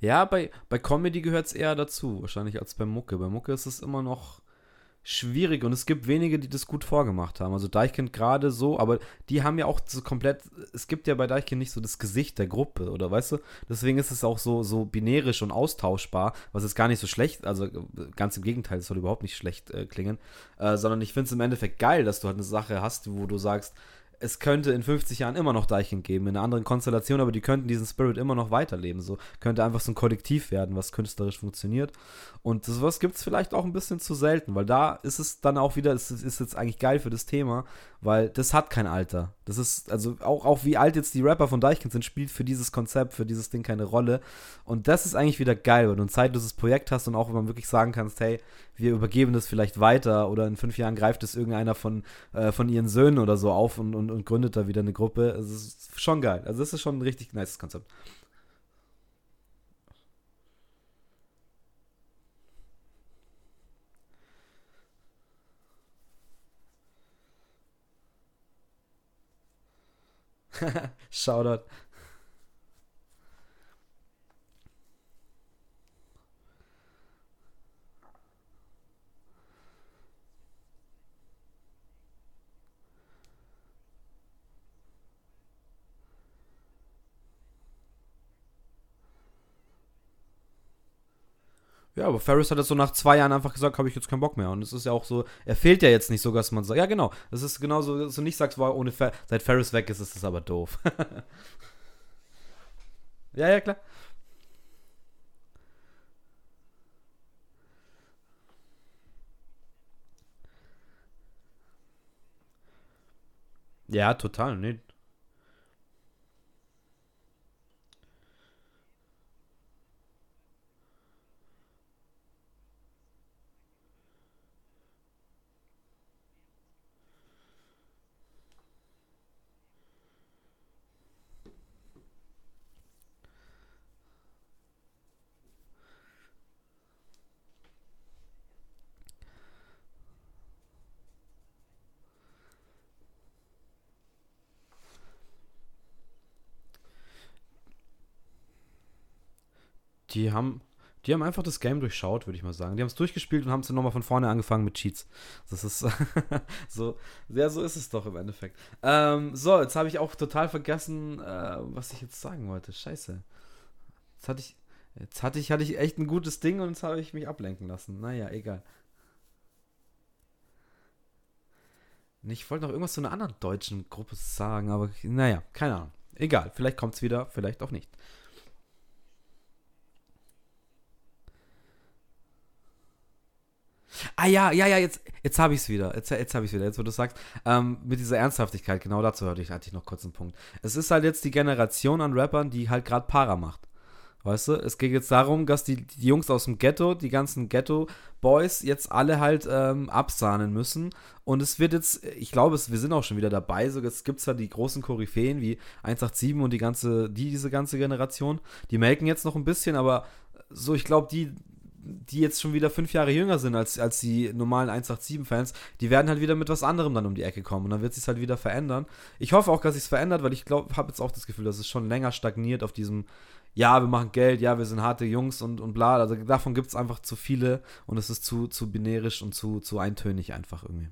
Ja, bei, bei Comedy gehört es eher dazu, wahrscheinlich als bei Mucke. Bei Mucke ist es immer noch schwierig und es gibt wenige, die das gut vorgemacht haben. Also Deichkind gerade so, aber die haben ja auch so komplett, es gibt ja bei Deichkind nicht so das Gesicht der Gruppe, oder weißt du? Deswegen ist es auch so, so binärisch und austauschbar, was jetzt gar nicht so schlecht, also ganz im Gegenteil, es soll überhaupt nicht schlecht äh, klingen, äh, sondern ich finde es im Endeffekt geil, dass du halt eine Sache hast, wo du sagst, es könnte in 50 Jahren immer noch Deichen geben, in einer anderen Konstellation, aber die könnten diesen Spirit immer noch weiterleben. So könnte einfach so ein Kollektiv werden, was künstlerisch funktioniert. Und sowas gibt es vielleicht auch ein bisschen zu selten, weil da ist es dann auch wieder, es ist jetzt eigentlich geil für das Thema, weil das hat kein Alter. Das ist, also auch, auch wie alt jetzt die Rapper von Deichkind sind, spielt für dieses Konzept, für dieses Ding keine Rolle. Und das ist eigentlich wieder geil, weil du ein zeitloses Projekt hast und auch wenn man wirklich sagen kannst, hey, wir übergeben das vielleicht weiter oder in fünf Jahren greift es irgendeiner von, äh, von ihren Söhnen oder so auf und, und, und gründet da wieder eine Gruppe. Es ist schon geil. Also das ist schon ein richtig nice Konzept. [laughs] Shoutout. Ja, aber Ferris hat jetzt so nach zwei Jahren einfach gesagt, habe ich jetzt keinen Bock mehr. Und es ist ja auch so, er fehlt ja jetzt nicht so, dass man sagt, ja genau, das ist genauso, dass du nicht sagst, wow, ohne Fer seit Ferris weg ist, ist das aber doof. [laughs] ja, ja, klar. Ja, total, nee. Die haben, die haben einfach das Game durchschaut, würde ich mal sagen. Die haben es durchgespielt und haben es dann nochmal von vorne angefangen mit Cheats. Das ist [laughs] so, ja, so ist es doch im Endeffekt. Ähm, so, jetzt habe ich auch total vergessen, äh, was ich jetzt sagen wollte. Scheiße. Jetzt hatte ich, jetzt hatte ich, hatte ich echt ein gutes Ding und jetzt habe ich mich ablenken lassen. Naja, egal. Ich wollte noch irgendwas zu einer anderen deutschen Gruppe sagen, aber naja, keine Ahnung. Egal, vielleicht kommt es wieder, vielleicht auch nicht. Ah ja, ja, ja, jetzt, jetzt habe ich es wieder. Jetzt, jetzt habe ich es wieder. Jetzt, wo du sagst, ähm, mit dieser Ernsthaftigkeit, genau dazu hatte ich, hatte ich noch kurz einen Punkt. Es ist halt jetzt die Generation an Rappern, die halt gerade Para macht. Weißt du, es geht jetzt darum, dass die, die Jungs aus dem Ghetto, die ganzen Ghetto-Boys, jetzt alle halt ähm, absahnen müssen. Und es wird jetzt, ich glaube, wir sind auch schon wieder dabei. So, jetzt gibt es ja die großen Koryphäen wie 187 und die ganze, die, diese ganze Generation. Die melken jetzt noch ein bisschen, aber so, ich glaube, die, die jetzt schon wieder fünf Jahre jünger sind als, als die normalen 187-Fans, die werden halt wieder mit was anderem dann um die Ecke kommen und dann wird sich halt wieder verändern. Ich hoffe auch, dass sich es verändert, weil ich glaube, habe jetzt auch das Gefühl, dass es schon länger stagniert auf diesem, ja, wir machen Geld, ja, wir sind harte Jungs und, und bla. Also davon gibt es einfach zu viele und es ist zu, zu binärisch und zu, zu eintönig einfach irgendwie.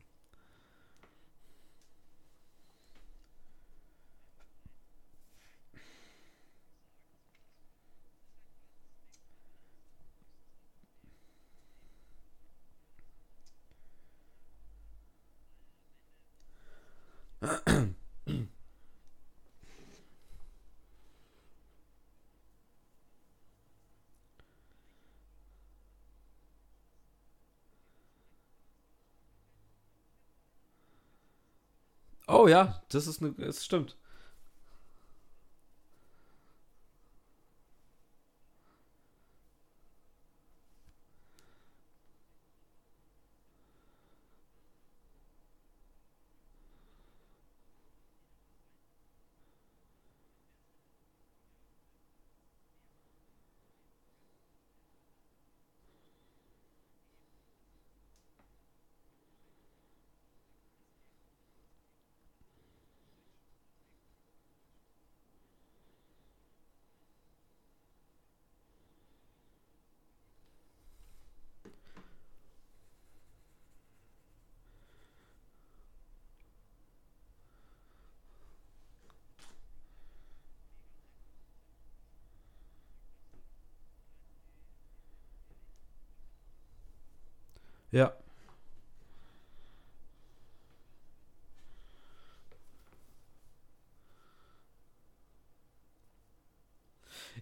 Oh ja, das ist eine, es stimmt. Ja.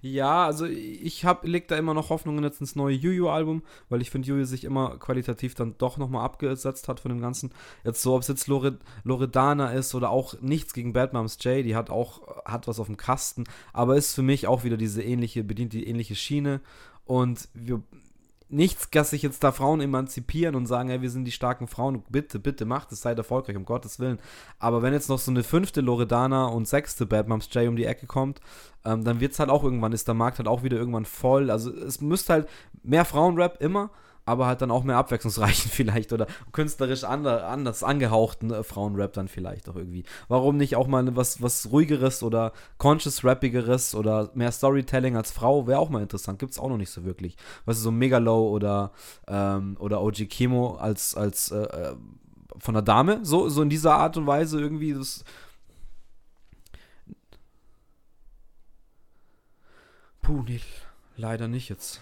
Ja, also ich hab, leg da immer noch Hoffnungen jetzt ins neue Juju-Album, weil ich finde, Juju sich immer qualitativ dann doch nochmal abgesetzt hat von dem Ganzen. Jetzt so, ob es jetzt Lore, Loredana ist oder auch nichts gegen Bad Moms J, die hat auch, hat was auf dem Kasten, aber ist für mich auch wieder diese ähnliche, bedient die ähnliche Schiene und wir, nichts, dass sich jetzt da Frauen emanzipieren und sagen, hey, wir sind die starken Frauen, bitte, bitte macht es, seid erfolgreich, um Gottes Willen. Aber wenn jetzt noch so eine fünfte Loredana und sechste Bad Moms J um die Ecke kommt, ähm, dann wird es halt auch irgendwann, ist der Markt halt auch wieder irgendwann voll. Also es müsste halt mehr Frauenrap immer, aber halt dann auch mehr abwechslungsreichen [laughs] vielleicht oder künstlerisch ander, anders angehauchten äh, Frauenrap dann vielleicht auch irgendwie. Warum nicht auch mal was, was ruhigeres oder conscious rappigeres oder mehr Storytelling als Frau wäre auch mal interessant. Gibt es auch noch nicht so wirklich. Was ist so Megalow oder, ähm, oder OG Kimo als, als äh, äh, von der Dame, so, so in dieser Art und Weise irgendwie. Das, Puh, nee, leider nicht jetzt.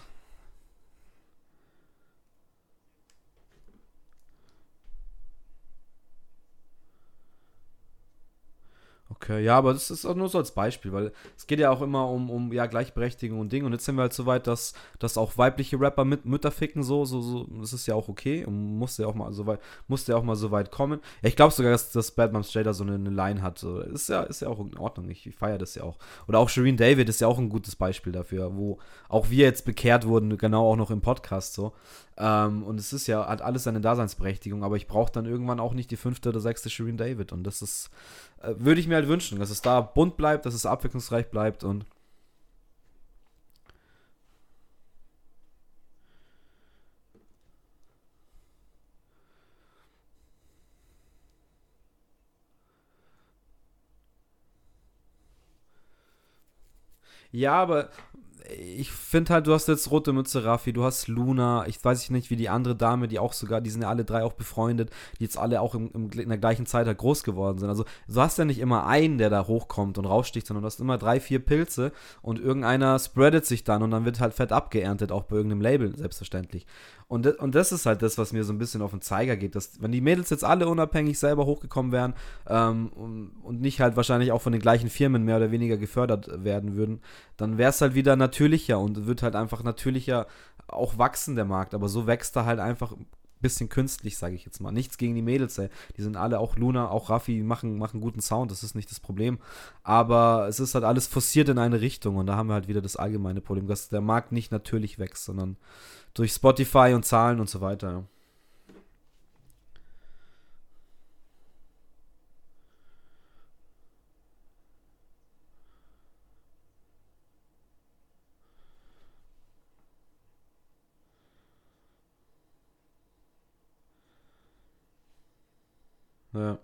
Okay, ja, aber das ist auch nur so als Beispiel, weil es geht ja auch immer um, um ja, Gleichberechtigung und Ding. Und jetzt sind wir halt so weit, dass, dass auch weibliche Rapper mit Mütter ficken, so, so, so, das ist ja auch okay und musste ja auch mal so weit, musste ja auch mal so weit kommen. Ja, ich glaube sogar, dass, dass Moms Jada so eine, eine Line hat. So. Ist ja, ist ja auch in Ordnung. Ich, ich feiere das ja auch. Oder auch Shireen David ist ja auch ein gutes Beispiel dafür, wo auch wir jetzt bekehrt wurden, genau auch noch im Podcast so. Ähm, und es ist ja, hat alles seine Daseinsberechtigung, aber ich brauche dann irgendwann auch nicht die fünfte oder sechste Shireen David. Und das ist, äh, würde ich mir halt wünschen, dass es da bunt bleibt, dass es abwechslungsreich bleibt und Ja, aber ich finde halt, du hast jetzt Rote Mütze Raffi, du hast Luna, ich weiß nicht, wie die andere Dame, die auch sogar, die sind ja alle drei auch befreundet, die jetzt alle auch im, im, in der gleichen Zeit halt groß geworden sind. Also du hast ja nicht immer einen, der da hochkommt und raussticht, sondern du hast immer drei, vier Pilze und irgendeiner spreadet sich dann und dann wird halt fett abgeerntet, auch bei irgendeinem Label, selbstverständlich. Und, und das ist halt das, was mir so ein bisschen auf den Zeiger geht, dass wenn die Mädels jetzt alle unabhängig selber hochgekommen wären ähm, und, und, nicht halt wahrscheinlich auch von den gleichen Firmen mehr oder weniger gefördert werden würden, dann wäre es halt wieder natürlicher und wird halt einfach natürlicher auch wachsen, der Markt. Aber so wächst er halt einfach ein bisschen künstlich, sage ich jetzt mal. Nichts gegen die Mädels, ey. Die sind alle, auch Luna, auch Raffi, machen, machen guten Sound, das ist nicht das Problem. Aber es ist halt alles forciert in eine Richtung und da haben wir halt wieder das allgemeine Problem, dass der Markt nicht natürlich wächst, sondern durch Spotify und Zahlen und so weiter. Ja.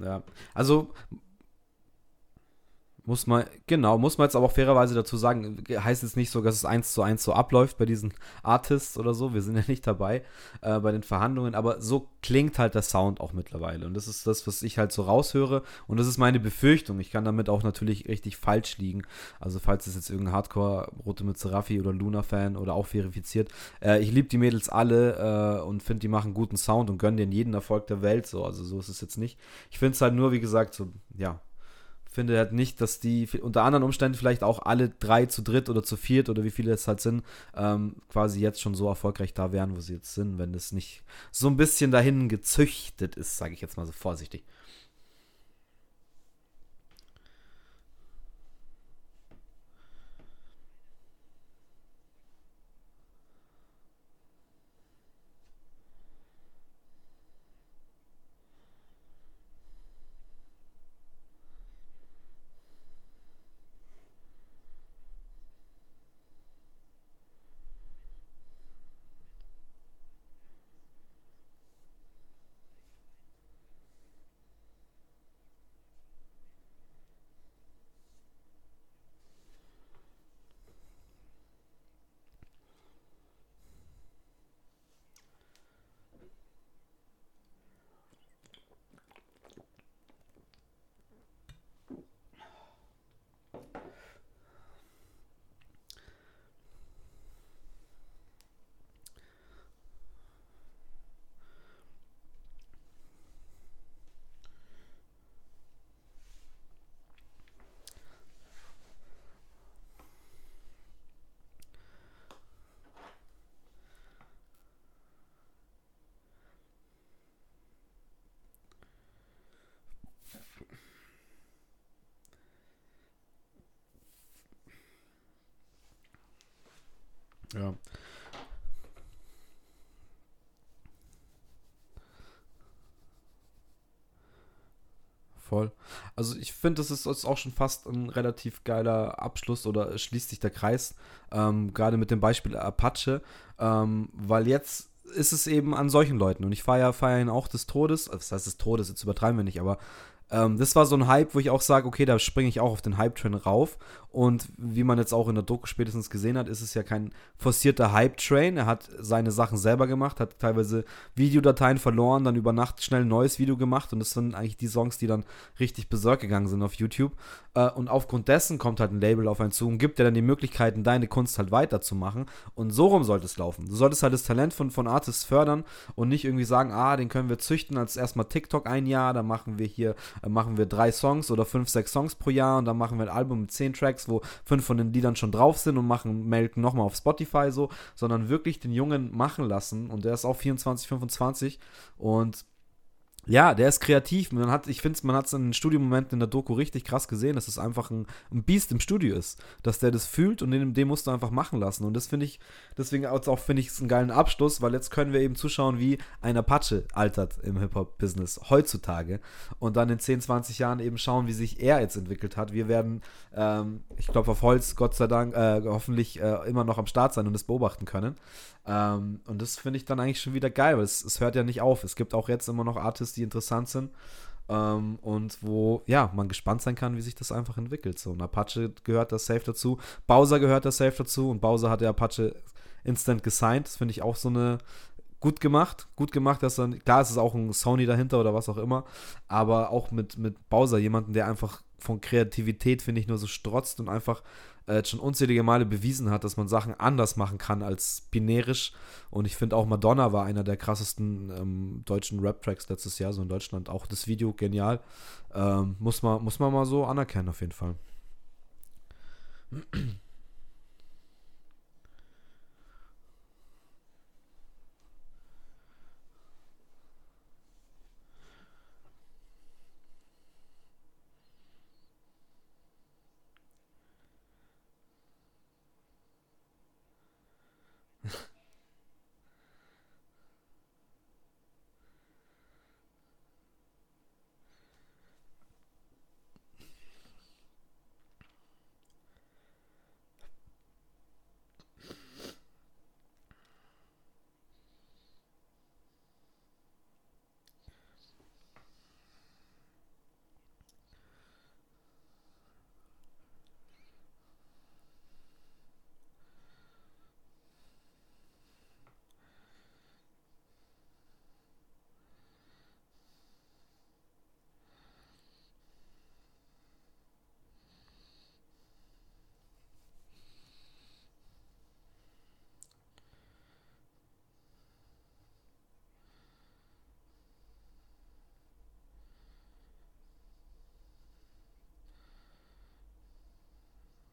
Ja. Also muss man, genau, muss man jetzt aber auch fairerweise dazu sagen, heißt jetzt nicht so, dass es eins zu eins so abläuft bei diesen Artists oder so. Wir sind ja nicht dabei äh, bei den Verhandlungen, aber so klingt halt der Sound auch mittlerweile. Und das ist das, was ich halt so raushöre. Und das ist meine Befürchtung. Ich kann damit auch natürlich richtig falsch liegen. Also, falls es jetzt irgendein Hardcore-Rote Mütze Raffi oder Luna-Fan oder auch verifiziert. Äh, ich liebe die Mädels alle äh, und finde, die machen guten Sound und gönnen denen jeden Erfolg der Welt. So, also so ist es jetzt nicht. Ich finde es halt nur, wie gesagt, so, ja, finde halt nicht, dass die unter anderen Umständen vielleicht auch alle drei zu dritt oder zu viert oder wie viele es halt sind, ähm, quasi jetzt schon so erfolgreich da wären, wo sie jetzt sind, wenn das nicht so ein bisschen dahin gezüchtet ist, sage ich jetzt mal so vorsichtig. Also ich finde, das ist, ist auch schon fast ein relativ geiler Abschluss oder schließt sich der Kreis, ähm, gerade mit dem Beispiel Apache, ähm, weil jetzt ist es eben an solchen Leuten. Und ich feiere feier ihn auch des Todes, das heißt des Todes, jetzt übertreiben wir nicht, aber ähm, das war so ein Hype, wo ich auch sage, okay, da springe ich auch auf den Hype-Train rauf. Und wie man jetzt auch in der Doku spätestens gesehen hat, ist es ja kein forcierter Hype-Train. Er hat seine Sachen selber gemacht, hat teilweise Videodateien verloren, dann über Nacht schnell ein neues Video gemacht. Und das sind eigentlich die Songs, die dann richtig besorgt gegangen sind auf YouTube. Äh, und aufgrund dessen kommt halt ein Label auf einen zu und gibt dir dann die Möglichkeiten, deine Kunst halt weiterzumachen. Und so rum sollte es laufen. Du solltest halt das Talent von, von Artists fördern und nicht irgendwie sagen, ah, den können wir züchten als erstmal TikTok ein Jahr, dann machen wir hier dann machen wir drei Songs oder fünf, sechs Songs pro Jahr und dann machen wir ein Album mit zehn Tracks, wo fünf von den Liedern schon drauf sind und machen, melden nochmal auf Spotify so, sondern wirklich den Jungen machen lassen und der ist auch 24, 25 und ja, der ist kreativ. Man hat, ich finde, man hat es in den Studiomomenten in der Doku richtig krass gesehen, dass es einfach ein, ein Biest im Studio ist. Dass der das fühlt und den, den musst du einfach machen lassen. Und das finde ich, deswegen auch finde ich es einen geilen Abschluss, weil jetzt können wir eben zuschauen, wie ein Apache altert im Hip-Hop-Business heutzutage. Und dann in 10, 20 Jahren eben schauen, wie sich er jetzt entwickelt hat. Wir werden, ähm, ich glaube, auf Holz, Gott sei Dank, äh, hoffentlich äh, immer noch am Start sein und das beobachten können. Ähm, und das finde ich dann eigentlich schon wieder geil, weil es, es, hört ja nicht auf. Es gibt auch jetzt immer noch Artists, die interessant sind ähm, und wo, ja, man gespannt sein kann, wie sich das einfach entwickelt. So, und Apache gehört das safe dazu, Bowser gehört das safe dazu und Bowser hat der Apache instant gesigned. Das finde ich auch so eine gut gemacht, gut gemacht, dass dann, klar, es ist auch ein Sony dahinter oder was auch immer, aber auch mit, mit Bowser jemanden, der einfach von Kreativität, finde ich, nur so strotzt und einfach äh, schon unzählige Male bewiesen hat, dass man Sachen anders machen kann als binärisch. Und ich finde auch Madonna war einer der krassesten ähm, deutschen Rap-Tracks letztes Jahr, so in Deutschland. Auch das Video genial. Ähm, muss, man, muss man mal so anerkennen, auf jeden Fall.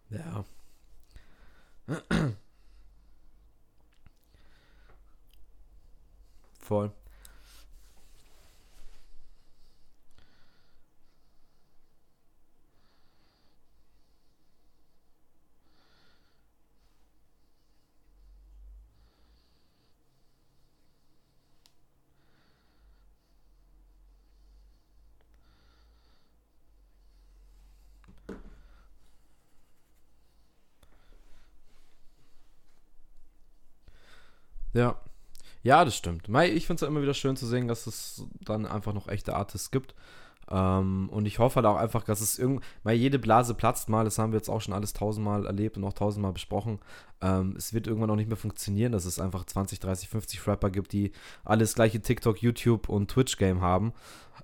Ja. [clears throat] Voll. Ja. Ja, das stimmt. Ich finde es immer wieder schön zu sehen, dass es dann einfach noch echte Artists gibt. Ähm, und ich hoffe halt auch einfach, dass es irgend, weil jede Blase platzt mal, das haben wir jetzt auch schon alles tausendmal erlebt und auch tausendmal besprochen. Ähm, es wird irgendwann auch nicht mehr funktionieren, dass es einfach 20, 30, 50 Rapper gibt, die alles gleiche TikTok, YouTube und Twitch-Game haben.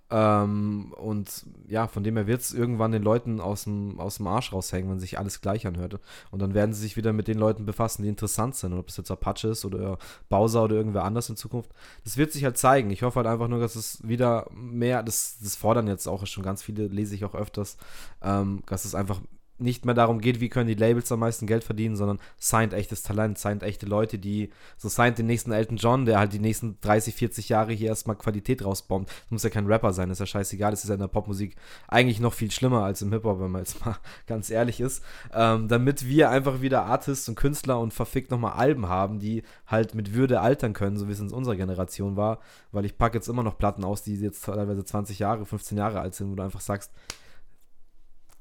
Ähm, und ja, von dem her wird es irgendwann den Leuten aus dem, Arsch raushängen, wenn sich alles gleich anhört. Und dann werden sie sich wieder mit den Leuten befassen, die interessant sind. Und ob es jetzt Apache ist oder Bowser oder irgendwer anders in Zukunft. Das wird sich halt zeigen. Ich hoffe halt einfach nur, dass es wieder mehr, das, das fordern jetzt auch schon ganz viele, lese ich auch öfters, ähm, dass es einfach nicht mehr darum geht, wie können die Labels am meisten Geld verdienen, sondern signed echtes Talent, signed echte Leute, die so signed den nächsten Elton John, der halt die nächsten 30, 40 Jahre hier erstmal Qualität rausbombt. Das muss ja kein Rapper sein, ist ja scheißegal, das ist ja in der Popmusik eigentlich noch viel schlimmer als im Hip-Hop, wenn man jetzt mal [laughs] ganz ehrlich ist. Ähm, damit wir einfach wieder Artists und Künstler und verfickt nochmal Alben haben, die halt mit Würde altern können, so wie es in unserer Generation war, weil ich packe jetzt immer noch Platten aus, die jetzt teilweise 20 Jahre, 15 Jahre alt sind, wo du einfach sagst,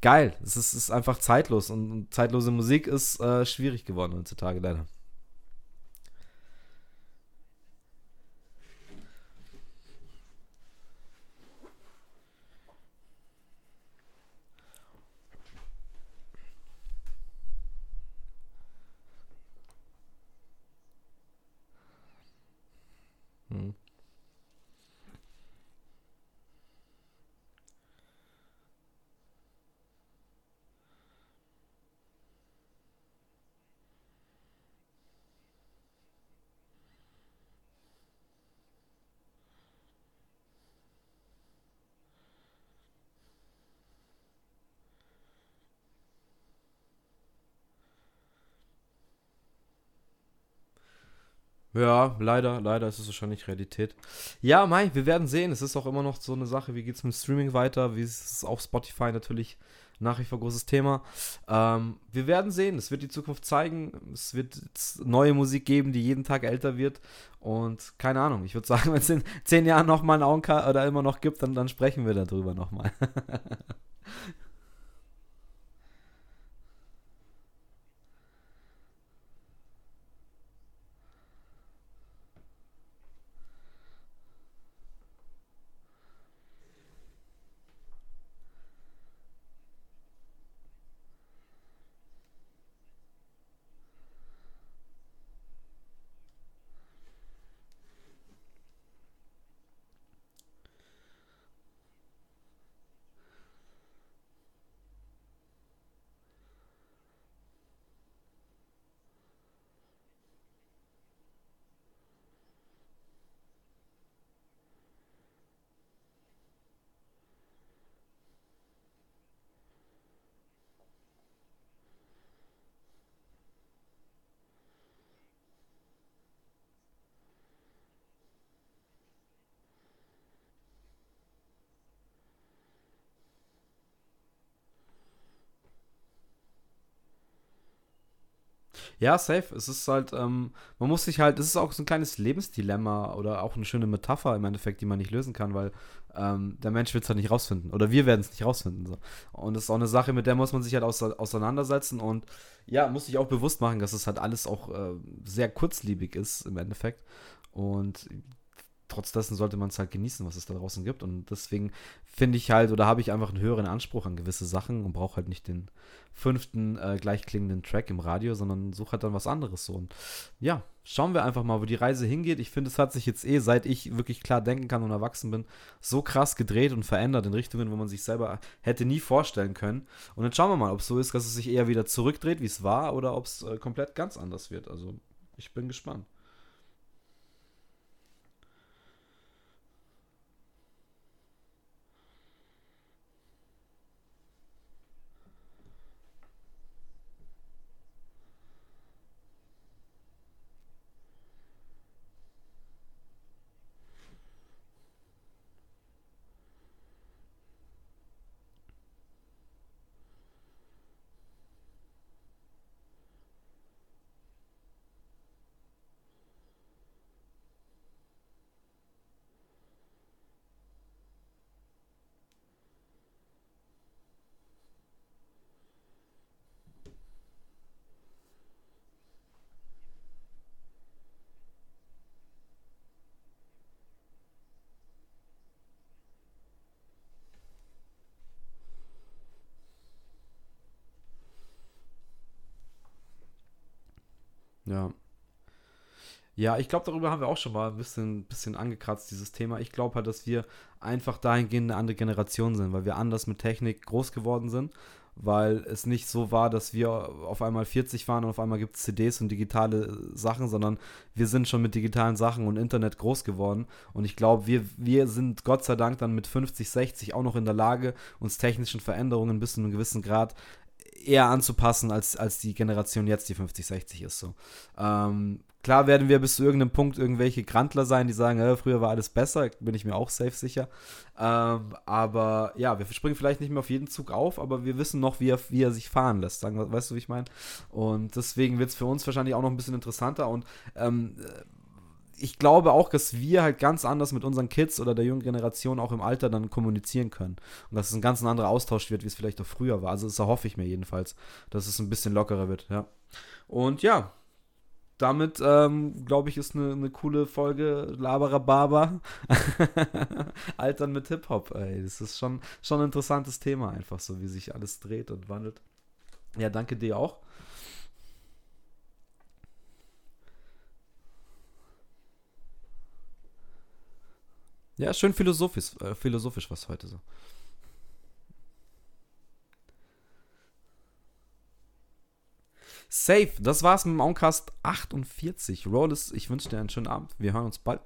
geil. Es ist, ist einfach zeitlos und zeitlose Musik ist äh, schwierig geworden heutzutage leider. Ja, leider, leider ist es wahrscheinlich Realität. Ja, Mai, wir werden sehen. Es ist auch immer noch so eine Sache, wie geht es mit Streaming weiter, wie ist es auf Spotify natürlich nach wie vor großes Thema. Ähm, wir werden sehen, es wird die Zukunft zeigen. Es wird neue Musik geben, die jeden Tag älter wird. Und keine Ahnung, ich würde sagen, [laughs] wenn es in zehn Jahren nochmal einen Augenka oder immer noch gibt, dann, dann sprechen wir darüber nochmal. [laughs] Ja, safe. Es ist halt, ähm, man muss sich halt, es ist auch so ein kleines Lebensdilemma oder auch eine schöne Metapher im Endeffekt, die man nicht lösen kann, weil ähm, der Mensch wird es halt nicht rausfinden oder wir werden es nicht rausfinden. So. Und das ist auch eine Sache, mit der muss man sich halt auseinandersetzen und ja, muss sich auch bewusst machen, dass es halt alles auch äh, sehr kurzlebig ist im Endeffekt. Und trotz dessen sollte man es halt genießen, was es da draußen gibt. Und deswegen finde ich halt, oder habe ich einfach einen höheren Anspruch an gewisse Sachen und brauche halt nicht den fünften äh, gleichklingenden Track im Radio, sondern suche halt dann was anderes so. Und ja, schauen wir einfach mal, wo die Reise hingeht. Ich finde, es hat sich jetzt eh, seit ich wirklich klar denken kann und erwachsen bin, so krass gedreht und verändert in Richtungen, wo man sich selber hätte nie vorstellen können. Und dann schauen wir mal, ob es so ist, dass es sich eher wieder zurückdreht, wie es war, oder ob es äh, komplett ganz anders wird. Also, ich bin gespannt. Ja. Ja, ich glaube, darüber haben wir auch schon mal ein bisschen, bisschen angekratzt, dieses Thema. Ich glaube halt, dass wir einfach dahingehend eine andere Generation sind, weil wir anders mit Technik groß geworden sind, weil es nicht so war, dass wir auf einmal 40 waren und auf einmal gibt es CDs und digitale Sachen, sondern wir sind schon mit digitalen Sachen und Internet groß geworden. Und ich glaube, wir, wir sind Gott sei Dank dann mit 50, 60 auch noch in der Lage, uns technischen Veränderungen bis zu einem gewissen Grad eher anzupassen, als, als die Generation jetzt, die 50, 60 ist. So. Ähm, klar werden wir bis zu irgendeinem Punkt irgendwelche Grantler sein, die sagen, äh, früher war alles besser, bin ich mir auch safe sicher. Ähm, aber ja, wir springen vielleicht nicht mehr auf jeden Zug auf, aber wir wissen noch, wie er, wie er sich fahren lässt. Sagen, weißt du, wie ich meine? Und deswegen wird es für uns wahrscheinlich auch noch ein bisschen interessanter und ähm, ich glaube auch, dass wir halt ganz anders mit unseren Kids oder der jungen Generation auch im Alter dann kommunizieren können. Und dass es ein ganz anderer Austausch wird, wie es vielleicht auch früher war. Also das erhoffe ich mir jedenfalls, dass es ein bisschen lockerer wird, ja. Und ja, damit, ähm, glaube ich, ist eine, eine coole Folge Laberer Barber. [laughs] Altern mit Hip-Hop, ey. Das ist schon, schon ein interessantes Thema, einfach so, wie sich alles dreht und wandelt. Ja, danke dir auch. Ja, schön philosophisch, äh, philosophisch was heute so. Safe, das war's mit dem Oncast 48. Rollis, ich wünsche dir einen schönen Abend. Wir hören uns bald.